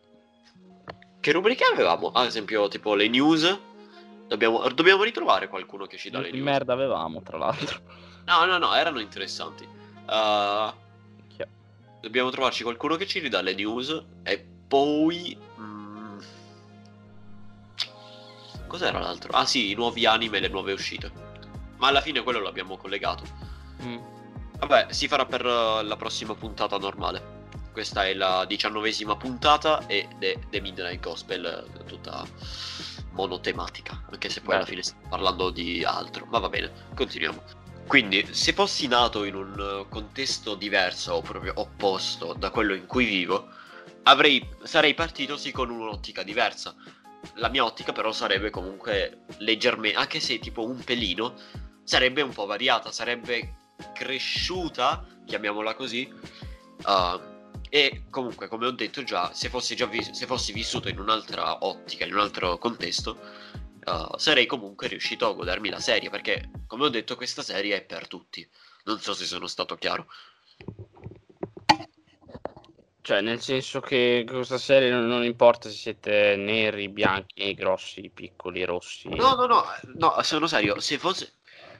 Speaker 1: Che rubriche avevamo? Ad esempio, tipo le news. Dobbiamo, dobbiamo ritrovare qualcuno che ci dà le
Speaker 2: Che
Speaker 1: news.
Speaker 2: merda avevamo, tra l'altro.
Speaker 1: No, no, no, erano interessanti. Uh, dobbiamo trovarci qualcuno che ci ridà le news e poi... cos'era l'altro? Ah sì, i nuovi anime e le nuove uscite. Ma alla fine quello l'abbiamo collegato.
Speaker 2: Mm.
Speaker 1: Vabbè, si farà per eh, la prossima puntata normale. Questa è la diciannovesima puntata ed è The Midnight Gospel, eh, tutta monotematica, anche se poi
Speaker 2: Beh.
Speaker 1: alla fine stiamo parlando di altro. Ma va bene, continuiamo. Quindi, se fossi nato in un eh, contesto diverso o proprio opposto da quello in cui vivo, avrei, sarei partito sì con un'ottica diversa. La mia ottica però sarebbe comunque leggermente, anche se tipo un pelino, sarebbe un po' variata, sarebbe cresciuta, chiamiamola così. uh, e comunque, come ho detto già, se fossi, già vis- se fossi vissuto in un'altra ottica, in un altro contesto, uh, sarei comunque riuscito a godermi la serie. Perché, come ho detto, questa serie è per tutti. Non so se sono stato chiaro.
Speaker 2: Cioè, nel senso che questa serie non, non importa se siete neri, bianchi, grossi, piccoli, rossi.
Speaker 1: No, no, no, no, sono serio. Se fosse.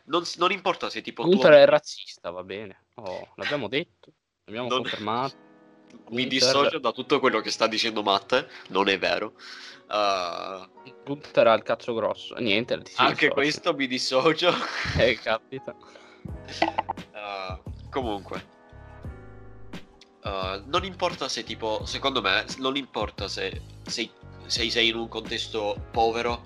Speaker 1: Non, non importa se tipo tu.
Speaker 2: Gunther è razzista, va bene. Oh, l'abbiamo detto, l'abbiamo
Speaker 1: Non-
Speaker 2: confermato.
Speaker 1: Mi
Speaker 2: Gunther-
Speaker 1: dissocio da tutto quello che sta dicendo Matt. Non è vero. Uh,
Speaker 2: Gunther ha il cazzo grosso. Niente,
Speaker 1: anche questo mi dissocio.
Speaker 2: Eh, capita.
Speaker 1: Uh, comunque, Uh, non importa se tipo, secondo me, non importa se sei, se sei in un contesto povero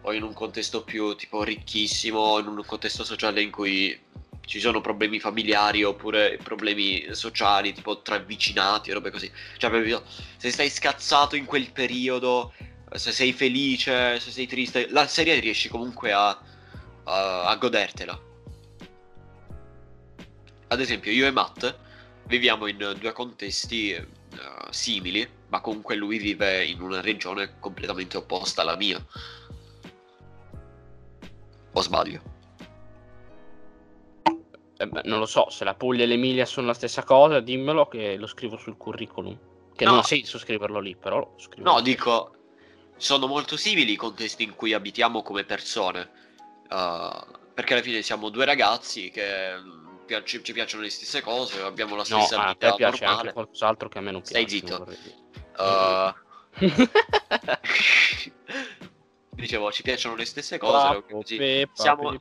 Speaker 1: o in un contesto più tipo ricchissimo, o in un contesto sociale in cui ci sono problemi familiari oppure problemi sociali, tipo tra vicinati o robe così. Cioè, se stai scazzato in quel periodo, se sei felice, se sei triste, la serie riesci comunque a, a, a godertela. Ad esempio, io e Matt viviamo in due contesti eh, simili, ma comunque lui vive in una regione completamente opposta alla mia. O sbaglio?
Speaker 2: Eh beh, non lo so, se la Puglia e l'Emilia sono la stessa cosa, dimmelo che lo scrivo sul curriculum. Che
Speaker 1: No.
Speaker 2: non ha senso scriverlo lì, però lo scrivo.
Speaker 1: No, dico, sono molto simili i contesti in cui abitiamo come persone. uh, perché alla fine siamo due ragazzi che piace- ci piacciono le stesse cose, abbiamo la
Speaker 2: No,
Speaker 1: stessa
Speaker 2: a
Speaker 1: vita
Speaker 2: te piace
Speaker 1: normale.
Speaker 2: anche qualcos'altro che a me non
Speaker 1: Stai
Speaker 2: piace.
Speaker 1: zitto.
Speaker 2: vorrei dire.
Speaker 1: Uh, Dicevo, ci piacciono le stesse cose.
Speaker 2: Papo. Peppa,
Speaker 1: Siamo-.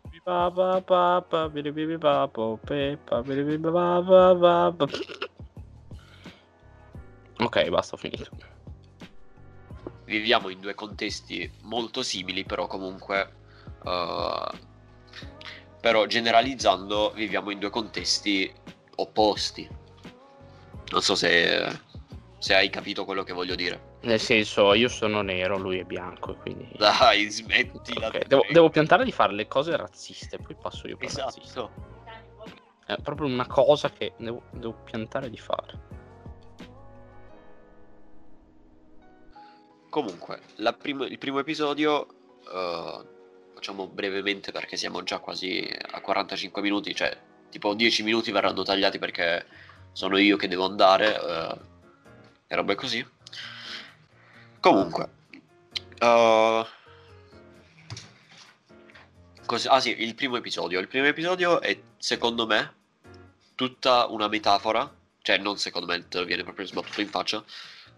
Speaker 2: Ok, basta, ho finito.
Speaker 1: viviamo in due contesti molto simili, però comunque. uh, però generalizzando, viviamo in due contesti opposti. Non so se, se hai capito quello che voglio dire.
Speaker 2: Nel senso, io sono nero, lui è bianco, quindi...
Speaker 1: Dai, smettila.
Speaker 2: Ok,
Speaker 1: ti
Speaker 2: devo, devo piantare di fare le cose razziste, poi passo io per razzista.
Speaker 1: Esatto.
Speaker 2: È proprio una cosa che devo, devo piantare di fare.
Speaker 1: Comunque, la primo- il primo episodio. uh, facciamo brevemente perché siamo già quasi a 45 minuti, cioè tipo 10 minuti verranno tagliati perché sono io che devo andare uh, e robe così. Comunque, uh, cos- ah sì, il primo episodio. Il primo episodio è secondo me tutta una metafora cioè non secondo me te lo viene proprio sbattuto in faccia,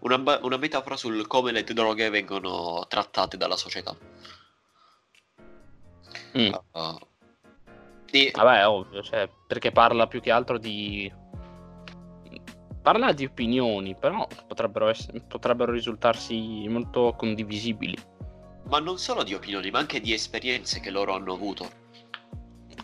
Speaker 1: una, una metafora sul come le droghe vengono trattate dalla società.
Speaker 2: Mm.
Speaker 1: Uh, e-
Speaker 2: Vabbè, ovvio, cioè, perché parla più che altro di... Parla di opinioni, però potrebbero, ess- potrebbero risultarsi molto condivisibili.
Speaker 1: ma non solo di opinioni, ma anche di esperienze che loro hanno avuto.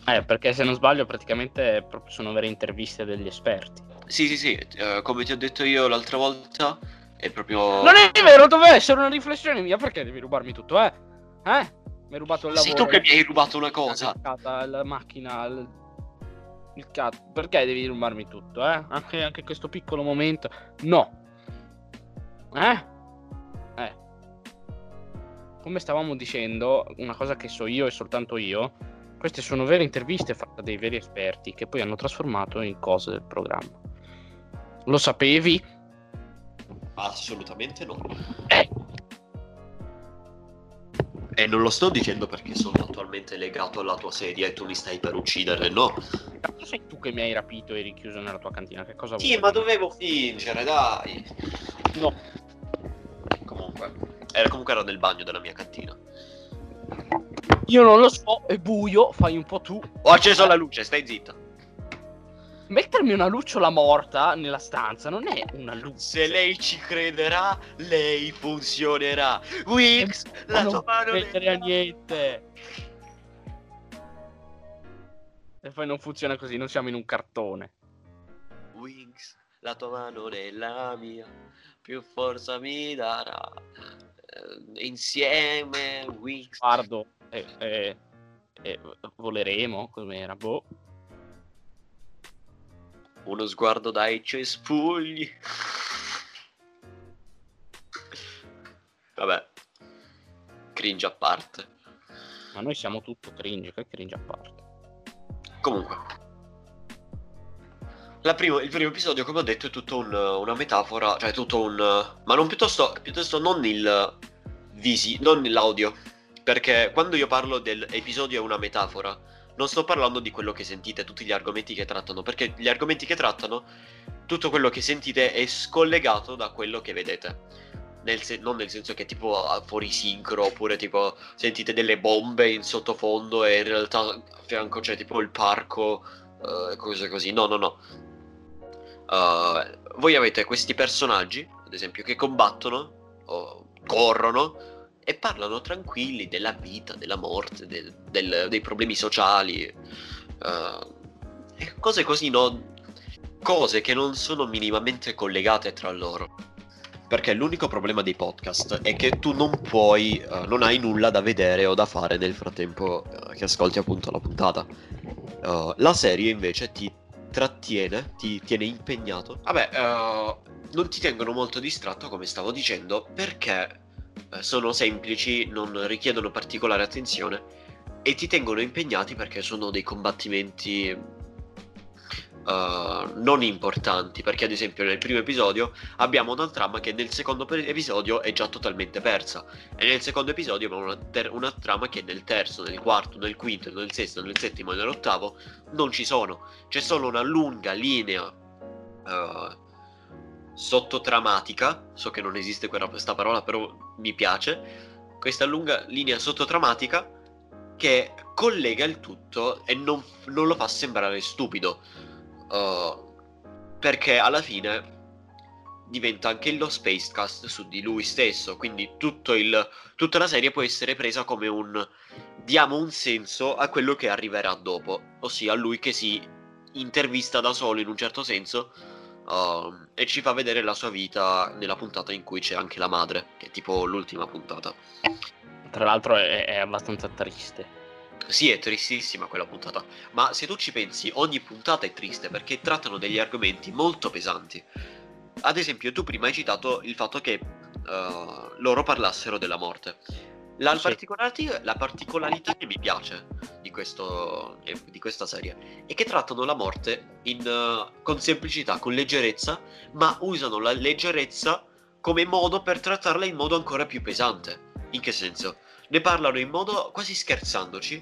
Speaker 2: Eh, perché se non sbaglio praticamente sono vere interviste degli esperti.
Speaker 1: Sì, sì, sì, eh, come ti ho detto io l'altra volta, è proprio...
Speaker 2: Non è vero, doveva essere una riflessione mia, perché devi rubarmi tutto, eh? Eh? Mi hai rubato il lavoro.
Speaker 1: Sei tu che mi hai rubato una
Speaker 2: la
Speaker 1: cosa.
Speaker 2: giocata, la macchina, il, il cazzo. Perché devi rubarmi tutto, eh? Anche, anche questo piccolo momento. No. Eh? Eh. Come stavamo dicendo, una cosa che so io e soltanto io, queste sono vere interviste fatte da dei veri esperti che poi hanno trasformato in cose del programma. Lo sapevi?
Speaker 1: Assolutamente no.
Speaker 2: Eh.
Speaker 1: E non lo sto dicendo perché sono attualmente legato alla tua sedia e tu mi stai per uccidere, no.
Speaker 2: Cazzo sei tu che mi hai rapito e richiuso nella tua cantina? Che cosa
Speaker 1: Sì,
Speaker 2: vuoi?
Speaker 1: ma dovevo fingere, dai.
Speaker 2: No.
Speaker 1: Comunque, era comunque era nel bagno della mia cantina.
Speaker 2: Io non lo so, è buio, fai un po' tu.
Speaker 1: Ho acceso la luce, stai zitta.
Speaker 2: Mettermi una lucciola morta nella stanza non è una luce.
Speaker 1: Se lei ci crederà, lei funzionerà. Wix, la
Speaker 2: non
Speaker 1: tua mano
Speaker 2: credere a niente. E poi non funziona così, non siamo in un cartone.
Speaker 1: Wings, la tua mano nella mia, più forza mi darà. Eh, insieme, Wings.
Speaker 2: Guardo, eh, eh, eh, voleremo, com'era, boh.
Speaker 1: Uno sguardo dai cespugli. Vabbè, cringe a parte.
Speaker 2: Ma noi siamo tutto cringe, che cringe a parte.
Speaker 1: Comunque, primo- il primo episodio, come ho detto, è tutto un- una metafora, cioè tutto un... ma non piuttosto, piuttosto non il visi, non l'audio, perché quando io parlo dell'episodio è una metafora, non sto parlando di quello che sentite, tutti gli argomenti che trattano, perché gli argomenti che trattano, tutto quello che sentite è scollegato da quello che vedete. Nel sen- non nel senso che tipo a- fuori sincro oppure tipo sentite delle bombe in sottofondo e in realtà a fianco c'è tipo il parco eh, cose così. No, no, no. Uh, voi avete questi personaggi, ad esempio, che combattono o corrono e parlano tranquilli della vita, della morte, del- del- dei problemi sociali. e cose così, no? Cose che non sono minimamente collegate tra loro. Perché l'unico problema dei podcast è che tu non puoi, eh, non hai nulla da vedere o da fare nel frattempo eh, che ascolti appunto la puntata. Uh, la serie invece ti trattiene, ti tiene impegnato. Vabbè, non ti tengono molto distratto, come stavo dicendo, perché eh, sono semplici, non richiedono particolare attenzione e ti tengono impegnati perché sono dei combattimenti eh, non importanti. Perché, ad esempio, nel primo episodio abbiamo una trama che nel secondo episodio è già totalmente persa. E nel secondo episodio abbiamo una, ter- una trama che nel terzo, nel quarto, nel quinto, nel sesto, nel settimo e nell'ottavo non ci sono. C'è solo una lunga linea eh, sottotramatica. So che non esiste questa parola, però mi piace. Questa lunga linea sottotramatica che collega il tutto e non, non lo fa sembrare stupido. Uh, perché alla fine diventa anche lo Spacecast su di lui stesso. Quindi il, tutta la serie può essere presa come un diamo un senso a quello che arriverà dopo, ossia lui che si intervista da solo in un certo senso uh, e ci fa vedere la sua vita nella puntata in cui c'è anche la madre, che è tipo l'ultima puntata.
Speaker 2: Tra l'altro è, è abbastanza triste.
Speaker 1: Sì, è tristissima quella puntata, ma se tu ci pensi, ogni puntata è triste perché trattano degli argomenti molto pesanti. Ad esempio, tu prima hai citato il fatto che uh, loro parlassero della morte. La,
Speaker 2: Sì.
Speaker 1: la particolarità che mi piace di, questo, eh, di questa serie è che trattano la morte in, uh, con semplicità, con leggerezza, ma usano la leggerezza come modo per trattarla in modo ancora più pesante. In che senso? Ne parlano in modo quasi scherzandoci,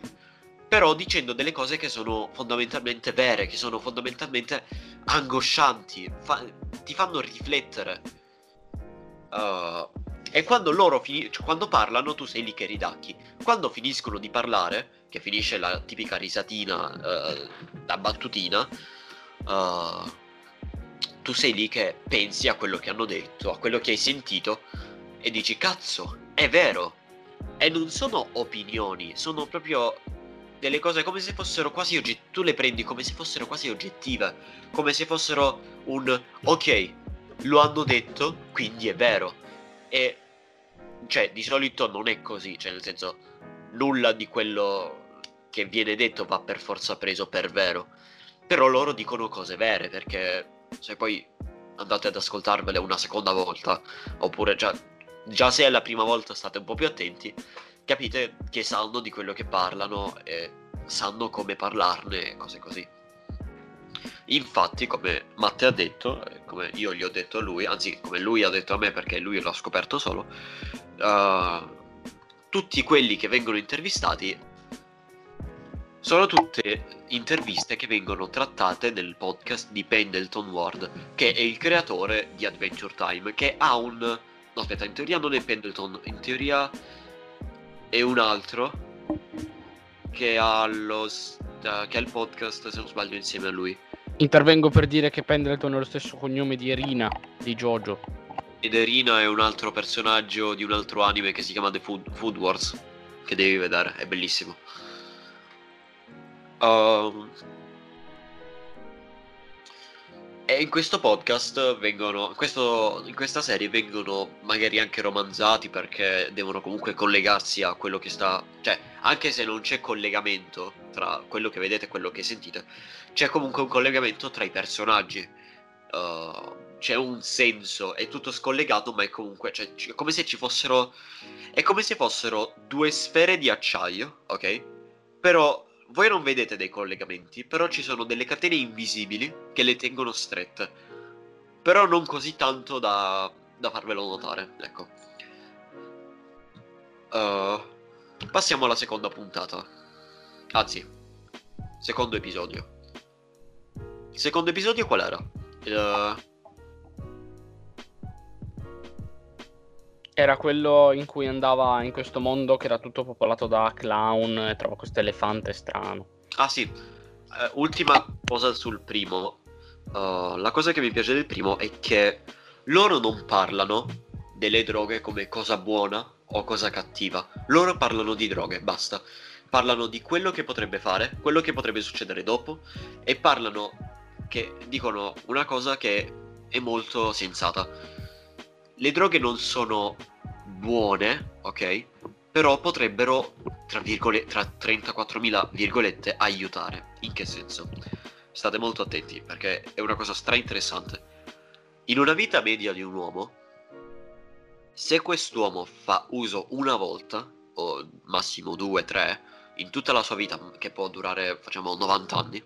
Speaker 1: però dicendo delle cose che sono fondamentalmente vere, che sono fondamentalmente angoscianti, fa- ti fanno riflettere. Uh, e quando loro fini- cioè, quando parlano, tu sei lì che ridacchi. Quando finiscono di parlare, che finisce la tipica risatina, uh, la battutina, uh, tu sei lì che pensi a quello che hanno detto, a quello che hai sentito, e dici: Cazzo, è vero. E non sono opinioni, sono proprio delle cose come se fossero quasi oggettive. Tu le prendi come se fossero quasi oggettive. Come se fossero un ok, lo hanno detto, quindi è vero. E cioè, di solito non è così, cioè nel senso, nulla di quello che viene detto va per forza preso per vero. Però loro dicono cose vere, perché se poi andate ad ascoltarvele una seconda volta, oppure già, già se è la prima volta state un po' più attenti, capite che sanno di quello che parlano e sanno come parlarne e cose così. Infatti, come Matte ha detto, come io gli ho detto a lui, anzi come lui ha detto a me perché lui l'ha scoperto solo, uh, tutti quelli che vengono intervistati sono tutte interviste che vengono trattate nel podcast di Pendleton Ward, che è il creatore di Adventure Time, che ha un... No, aspetta, in teoria non è Pendleton, in teoria è un altro che ha, lo, che ha il podcast, se non sbaglio, insieme a lui.
Speaker 2: Intervengo per dire che Pendleton è lo stesso cognome di Erina, di Jojo.
Speaker 1: Ed Erina è un altro personaggio di un altro anime che si chiama The Food, Food Wars, che devi vedere, è bellissimo. Uh, e in questo podcast vengono, questo, in questa serie vengono magari anche romanzati perché devono comunque collegarsi a quello che sta, cioè anche se non c'è collegamento tra quello che vedete e quello che sentite, c'è comunque un collegamento tra i personaggi. Uh, c'è un senso, è tutto scollegato, ma è comunque, cioè, è come se ci fossero, è come se fossero due sfere di acciaio, ok? Però voi non vedete dei collegamenti, però ci sono delle catene invisibili che le tengono strette. Però non così tanto da, da farvelo notare, ecco. Uh, passiamo alla seconda puntata. Anzi, secondo episodio. Il secondo episodio qual era? Uh,
Speaker 2: Era quello in cui andava in questo mondo che era tutto popolato da clown e trova questo elefante strano.
Speaker 1: Ah sì, uh, ultima cosa sul primo. Uh, la cosa che mi piace del primo è che loro non parlano delle droghe come cosa buona o cosa cattiva. Loro parlano di droghe, basta. Parlano di quello che potrebbe fare, quello che potrebbe succedere dopo e parlano che dicono una cosa che è molto sensata le droghe non sono buone, ok? Però potrebbero, tra, virgole, tra 34.000 virgolette, aiutare. In che senso? State molto attenti perché è una cosa stra interessante. In una vita media di un uomo, se quest'uomo fa uso una volta, o massimo due, tre, in tutta la sua vita, che può durare, facciamo, 90 anni,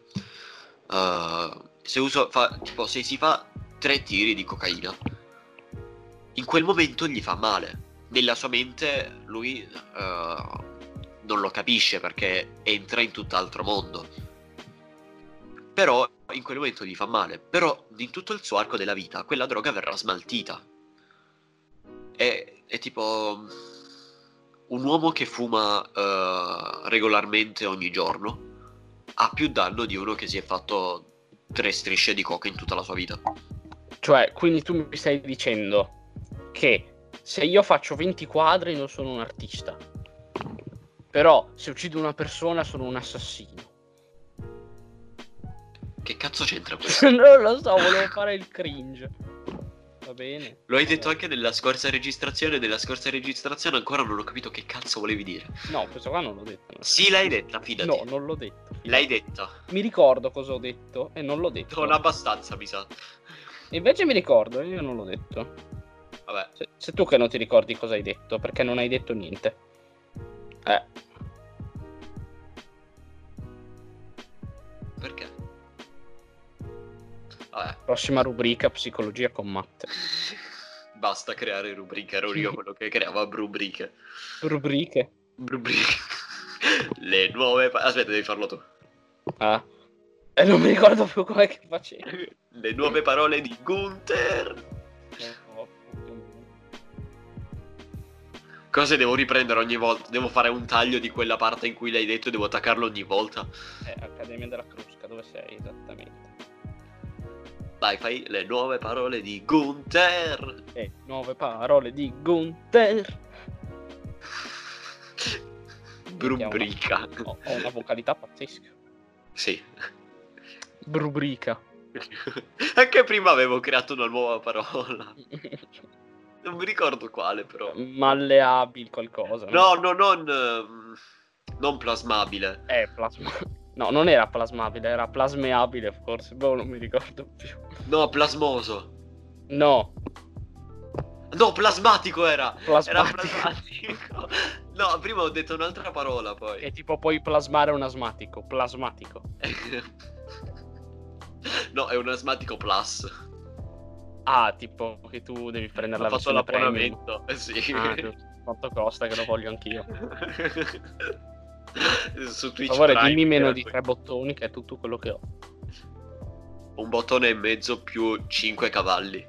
Speaker 1: uh, se, uso, fa, tipo, se si fa tre tiri di cocaina, in quel momento gli fa male. Nella sua mente lui uh, non lo capisce perché entra in tutt'altro mondo. Però in quel momento gli fa male. Però in tutto il suo arco della vita quella droga verrà smaltita. È, è tipo un uomo che fuma uh, regolarmente ogni giorno ha più danno di uno che si è fatto tre strisce di coca in tutta la sua vita.
Speaker 2: Cioè, quindi tu mi stai dicendo che se io faccio 20 quadri non sono un artista. Però se uccido una persona sono un assassino.
Speaker 1: Che cazzo c'entra questo?
Speaker 2: non lo so, volevo fare il cringe. Va bene.
Speaker 1: Lo hai detto anche nella scorsa registrazione. Nella scorsa registrazione ancora non ho capito che cazzo volevi dire.
Speaker 2: No, questo qua non l'ho detto.
Speaker 1: Sì, l'hai detta, fidati.
Speaker 2: No, non l'ho detto.
Speaker 1: L'hai detta.
Speaker 2: Mi ricordo cosa ho detto e non l'ho detto.
Speaker 1: Non abbastanza, mi sa.
Speaker 2: Invece mi ricordo, io non l'ho detto.
Speaker 1: Vabbè.
Speaker 2: Se, se tu che non ti ricordi cosa hai detto, perché non hai detto niente. Eh.
Speaker 1: Perché?
Speaker 2: Prossima rubrica, psicologia con Matte.
Speaker 1: Basta creare rubriche, ero io quello che creava rubriche.
Speaker 2: Rubriche?
Speaker 1: Rubriche. Le nuove... pa- Aspetta, devi farlo tu.
Speaker 2: Ah. E non mi ricordo più com'è che facevi.
Speaker 1: Le nuove parole di Gunther. Cose devo riprendere ogni volta? Devo fare un taglio di quella parte in cui l'hai detto e devo attaccarlo ogni volta.
Speaker 2: Eh, Accademia della Crusca, dove sei esattamente?
Speaker 1: Vai, fai le nuove parole di Gunther.
Speaker 2: Eh, nuove parole di Gunther.
Speaker 1: Brubrica.
Speaker 2: Ho, ho una vocalità pazzesca.
Speaker 1: Sì.
Speaker 2: Brubrica.
Speaker 1: Anche prima avevo creato una nuova parola. Non mi ricordo quale, però.
Speaker 2: Malleabile qualcosa.
Speaker 1: No, no, non. ehm, non plasmabile.
Speaker 2: Eh, plasma... No, non era plasmabile, era plasmeabile forse. Boh, non mi ricordo più.
Speaker 1: No, plasmoso.
Speaker 2: No,
Speaker 1: No, plasmatico era. Era
Speaker 2: plasmatico.
Speaker 1: plasmatico. No, prima ho detto un'altra parola poi.
Speaker 2: È tipo puoi plasmare un asmatico. Plasmatico.
Speaker 1: no, è un asmatico plus.
Speaker 2: Ah, tipo che tu devi prendere
Speaker 1: Ha
Speaker 2: la
Speaker 1: fatto
Speaker 2: versione premium.
Speaker 1: l'abbonamento. Eh sì.
Speaker 2: Ah, quanto costa che lo voglio anch'io.
Speaker 1: Su
Speaker 2: Per
Speaker 1: Twitch
Speaker 2: favore,
Speaker 1: Prime
Speaker 2: dimmi meno di tre bottoni che è tutto quello che ho.
Speaker 1: Un bottone e mezzo più 5 cavalli.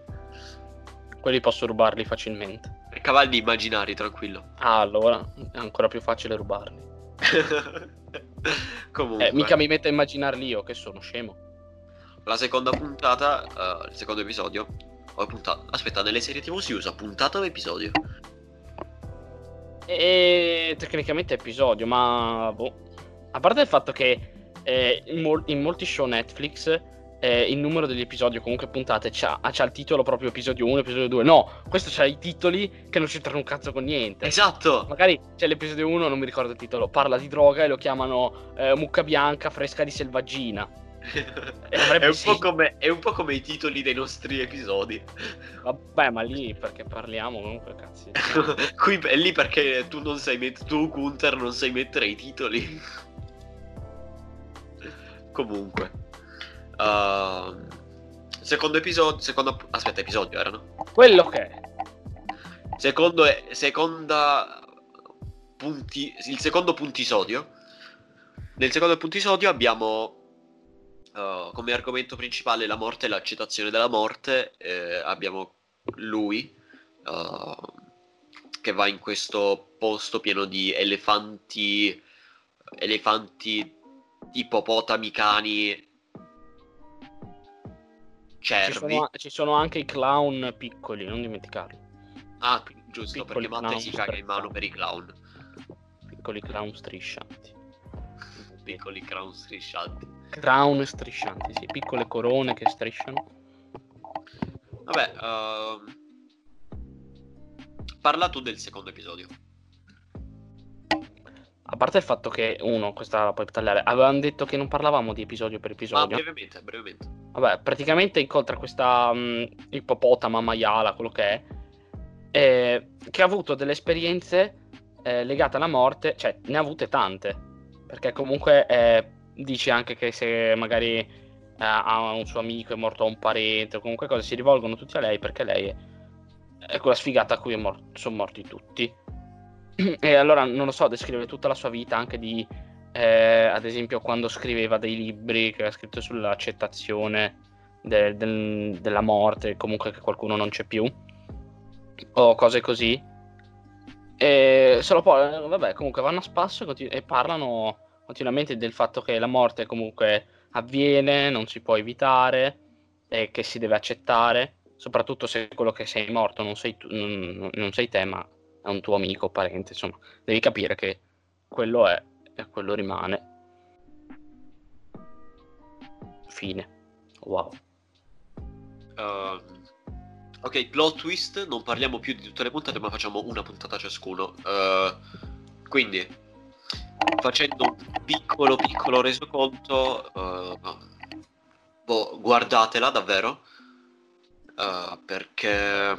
Speaker 2: Quelli posso rubarli facilmente.
Speaker 1: Cavalli immaginari, tranquillo.
Speaker 2: Ah, allora è ancora più facile rubarli.
Speaker 1: Comunque,
Speaker 2: Eh, mica mi metto a immaginarli io, che sono scemo.
Speaker 1: la seconda puntata, eh, il secondo episodio. O puntata. Aspetta, nelle serie TV si usa puntata o episodio?
Speaker 2: E tecnicamente è episodio, ma boh. A parte il fatto che eh, in, mol- in molti show Netflix eh, il numero degli episodi o comunque puntate c'ha, c'ha il titolo proprio episodio 1, episodio 2. No, questo c'ha i titoli che non c'entrano un cazzo con niente.
Speaker 1: Esatto!
Speaker 2: Magari c'è l'episodio 1, non mi ricordo il titolo, parla di droga e lo chiamano eh, mucca bianca fresca di selvaggina.
Speaker 1: È, un
Speaker 2: sì.
Speaker 1: po come, è un po' come i titoli dei nostri episodi.
Speaker 2: Vabbè, ma lì perché parliamo comunque cazzi.
Speaker 1: Qui è lì perché tu non sai mettere. Tu, Gunther, non sai mettere i titoli. Comunque. Ehm, secondo episodio. Secondo, aspetta, episodio erano.
Speaker 2: Quello che è.
Speaker 1: Secondo. Seconda. Punti. Il secondo puntisodio. Nel secondo puntisodio abbiamo. Come argomento principale la morte e l'accettazione della morte. eh, abbiamo lui. eh, che va in questo posto pieno di elefanti. Elefanti. Ippopotami, cani.
Speaker 2: Ci
Speaker 1: Cervi.
Speaker 2: sono, ci sono anche i clown piccoli, non dimenticarli.
Speaker 1: Ah, giusto,
Speaker 2: piccoli
Speaker 1: perché Matte si caga in mano per i clown.
Speaker 2: Piccoli clown striscianti.
Speaker 1: Piccoli clown striscianti.
Speaker 2: Crown striscianti, sì, piccole corone che strisciano.
Speaker 1: Vabbè, ehm, parla tu del secondo episodio.
Speaker 2: A parte il fatto che, uno, questa la puoi tagliare, avevano detto che non parlavamo di episodio per
Speaker 1: Ma
Speaker 2: episodio.
Speaker 1: brevemente, brevemente.
Speaker 2: Vabbè, praticamente incontra questa mh, ippopotama maiala, quello che è, eh, che ha avuto delle esperienze eh, legate alla morte, cioè ne ha avute tante, perché comunque eh, dice anche che se magari eh, ha un suo amico è morto un parente o comunque cose si rivolgono tutti a lei perché lei è, quella sfigata a cui mor- sono morti tutti. E allora non lo so, descrive tutta la sua vita anche di eh, ad esempio quando scriveva dei libri che ha scritto sull'accettazione de- del- della morte, comunque che qualcuno non c'è più, o cose così. E solo poi, eh, vabbè, comunque vanno a spasso e, continu- e parlano continuamente del fatto che la morte comunque avviene, non si può evitare e che si deve accettare, soprattutto se quello che sei morto non sei, tu, non, non sei te, ma è un tuo amico, parente, insomma, devi capire che quello è e quello rimane. Fine. Wow.
Speaker 1: Ehm, ok, plot twist, non parliamo più di tutte le puntate, ma facciamo una puntata ciascuno. Eh, quindi, facendo un piccolo, piccolo resoconto, eh, boh, guardatela davvero, eh, perché,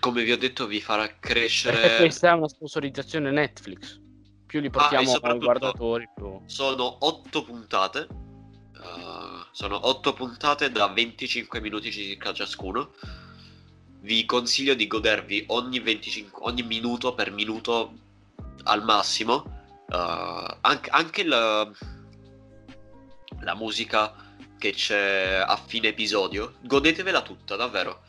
Speaker 1: come vi ho detto, vi farà
Speaker 2: Perché
Speaker 1: crescere...
Speaker 2: questa è una sponsorizzazione Netflix. Più li portiamo ai
Speaker 1: Ah, soprattutto-
Speaker 2: guardatori, più...
Speaker 1: Sono 8 puntate. eh, sono 8 puntate da 25 minuti circa ciascuno. Vi consiglio di godervi ogni, 25, ogni minuto per minuto al massimo. Uh, anche, anche la, la musica che c'è a fine episodio, godetevela tutta, davvero.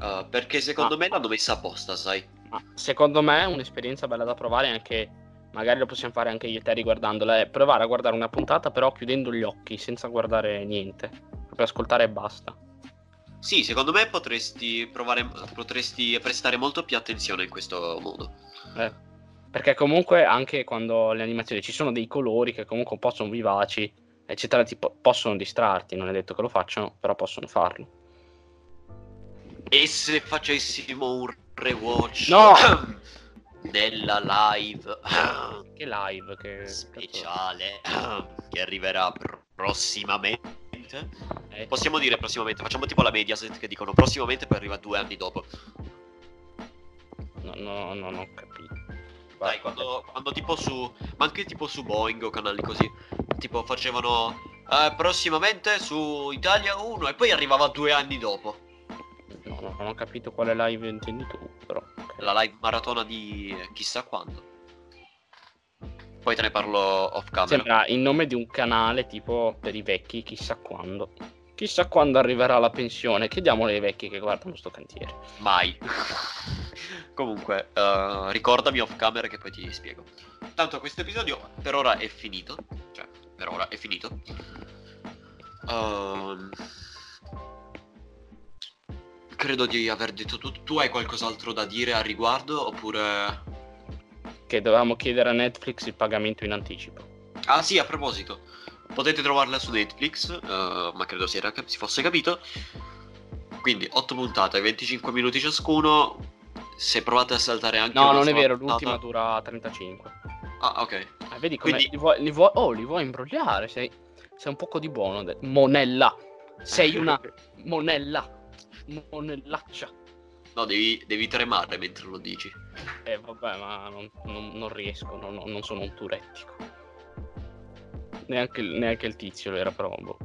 Speaker 1: Uh, perché secondo
Speaker 2: Ah.
Speaker 1: me l'hanno messa apposta, sai.
Speaker 2: Secondo me è un'esperienza bella da provare anche, magari lo possiamo fare anche io e te riguardandola, è provare a guardare una puntata però chiudendo gli occhi, senza guardare niente, proprio ascoltare e basta.
Speaker 1: Sì, secondo me potresti provare, potresti prestare molto più attenzione in questo modo.
Speaker 2: Eh, Perché comunque anche quando le animazioni ci sono dei colori che comunque un po' sono vivaci, eccetera, tipo, possono distrarti, non è detto che lo facciano, però possono farlo.
Speaker 1: E se facessimo un rewatch
Speaker 2: No!
Speaker 1: della live
Speaker 2: Che live, che...
Speaker 1: speciale che arriverà prossimamente?
Speaker 2: Eh,
Speaker 1: Possiamo dire prossimamente, facciamo tipo la Mediaset che dicono prossimamente poi arriva due anni dopo.
Speaker 2: no, no, no, non ho capito.
Speaker 1: Dai, quando, quando tipo su. Ma anche tipo su Boeing o canali così. Tipo facevano. eh, prossimamente su Italia 1 e poi arrivava due anni dopo.
Speaker 2: No, no, non ho capito quale live intendi tu, però... ok.
Speaker 1: La live maratona di chissà quando. Poi te ne parlo off camera.
Speaker 2: Sembra il nome di un canale tipo per i vecchi, chissà quando. Chissà quando arriverà la pensione. Chiediamolo ai vecchi che guardano sto cantiere.
Speaker 1: Mai. Comunque, eh, ricordami off camera che poi ti spiego. Tanto questo episodio per ora è finito. Cioè, per ora è finito. Ehm, credo di aver detto tutto. Tu hai qualcos'altro da dire al riguardo? Oppure.
Speaker 2: Che dovevamo chiedere a Netflix il pagamento in anticipo.
Speaker 1: Ah sì, a proposito, potete trovarla su Netflix, eh, ma credo si, era si fosse capito. Quindi 8 puntate, 25 minuti ciascuno. Se provate a saltare anche
Speaker 2: No, non è vero,
Speaker 1: puntata-
Speaker 2: l'ultima dura 35.
Speaker 1: Ah, ok.
Speaker 2: Eh, vedi come
Speaker 1: Quindi-
Speaker 2: li, vuoi, li vuoi- oh, li vuoi imbrogliare? Sei, sei un poco di buono. de- Monella. Sei una monella. Monellaccia.
Speaker 1: No, devi, devi tremare mentre lo dici.
Speaker 2: Eh vabbè, ma non, non- non riesco, non, non sono un turettico. Neanche, neanche il tizio lo era però. boh.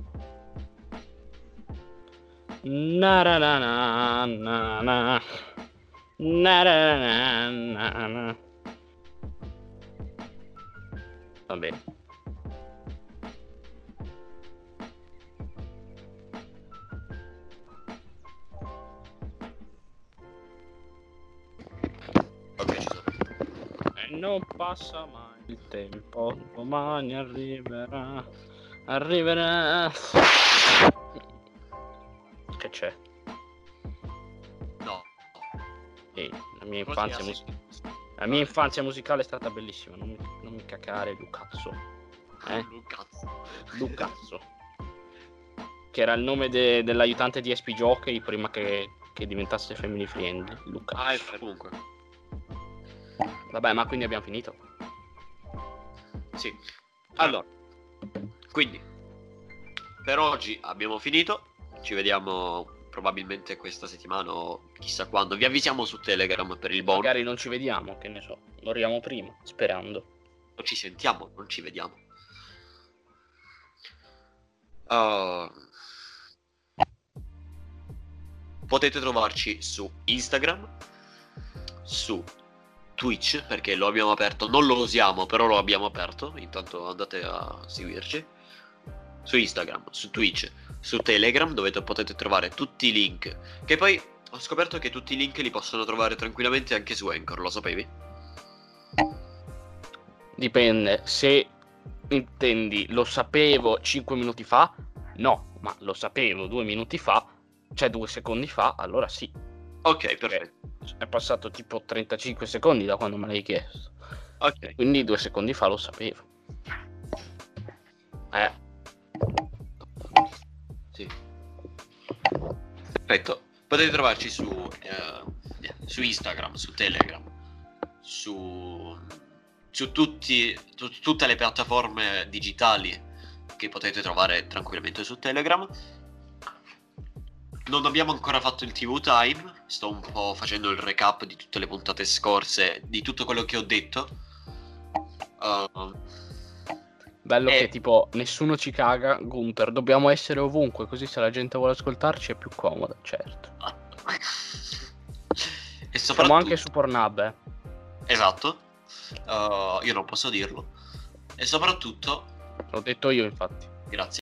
Speaker 2: Na-ra-na-na-na-na. Na-ra-na-na-na-na. Va bene. Non passa mai il tempo, domani arriverà, arriverà. Che c'è?
Speaker 1: No.
Speaker 2: Ehi, la mia infanzia,
Speaker 1: chiama?
Speaker 2: mus- la mia infanzia musicale è stata bellissima, non mi, non mi cacare Lucazzo. Eh?
Speaker 1: Cazzo.
Speaker 2: Lucazzo. Che era il nome de- dell'aiutante di SP Jockey prima che, che diventasse family friendly. Lucazzo.
Speaker 1: Ah, comunque.
Speaker 2: Vabbè, ma quindi abbiamo finito.
Speaker 1: Sì. Allora, quindi, per oggi abbiamo finito. Ci vediamo probabilmente questa settimana o chissà quando. Vi avvisiamo su Telegram per il bonus.
Speaker 2: Magari non ci vediamo, che ne so. Moriamo prima, sperando.
Speaker 1: Non ci sentiamo, non ci vediamo. Uh, potete trovarci su Instagram, su Twitch, perché lo abbiamo aperto, non lo usiamo, però lo abbiamo aperto, intanto andate a seguirci. Su Instagram, su Twitch, su Telegram, dove potete trovare tutti i link. Che poi ho scoperto che tutti i link li possono trovare tranquillamente anche su Anchor, lo sapevi?
Speaker 2: Dipende, se intendi lo sapevo 5 minuti fa, no, ma lo sapevo 2 minuti fa, cioè 2 secondi fa, allora sì.
Speaker 1: Ok, perfetto.
Speaker 2: È passato tipo 35 secondi da quando me l'hai chiesto.
Speaker 1: Ok.
Speaker 2: Quindi 2 secondi fa lo sapevo. Eh,
Speaker 1: Sì. Perfetto. Potete trovarci su, eh, su Instagram, su Telegram, su, su tutti, tu- tutte le piattaforme digitali che potete trovare tranquillamente su Telegram. Non abbiamo ancora fatto il TV Time, sto un po' facendo il recap di tutte le puntate scorse, di tutto quello che ho detto. Uh,
Speaker 2: bello
Speaker 1: Eh.
Speaker 2: che tipo nessuno ci caga, Gunther, dobbiamo essere ovunque, così se la gente vuole ascoltarci è più comoda, certo.
Speaker 1: e
Speaker 2: Siamo
Speaker 1: soprattutto...
Speaker 2: anche su Pornhub, eh.
Speaker 1: Esatto. Uh, io non posso dirlo. e soprattutto,
Speaker 2: L'ho detto io, infatti.
Speaker 1: grazie.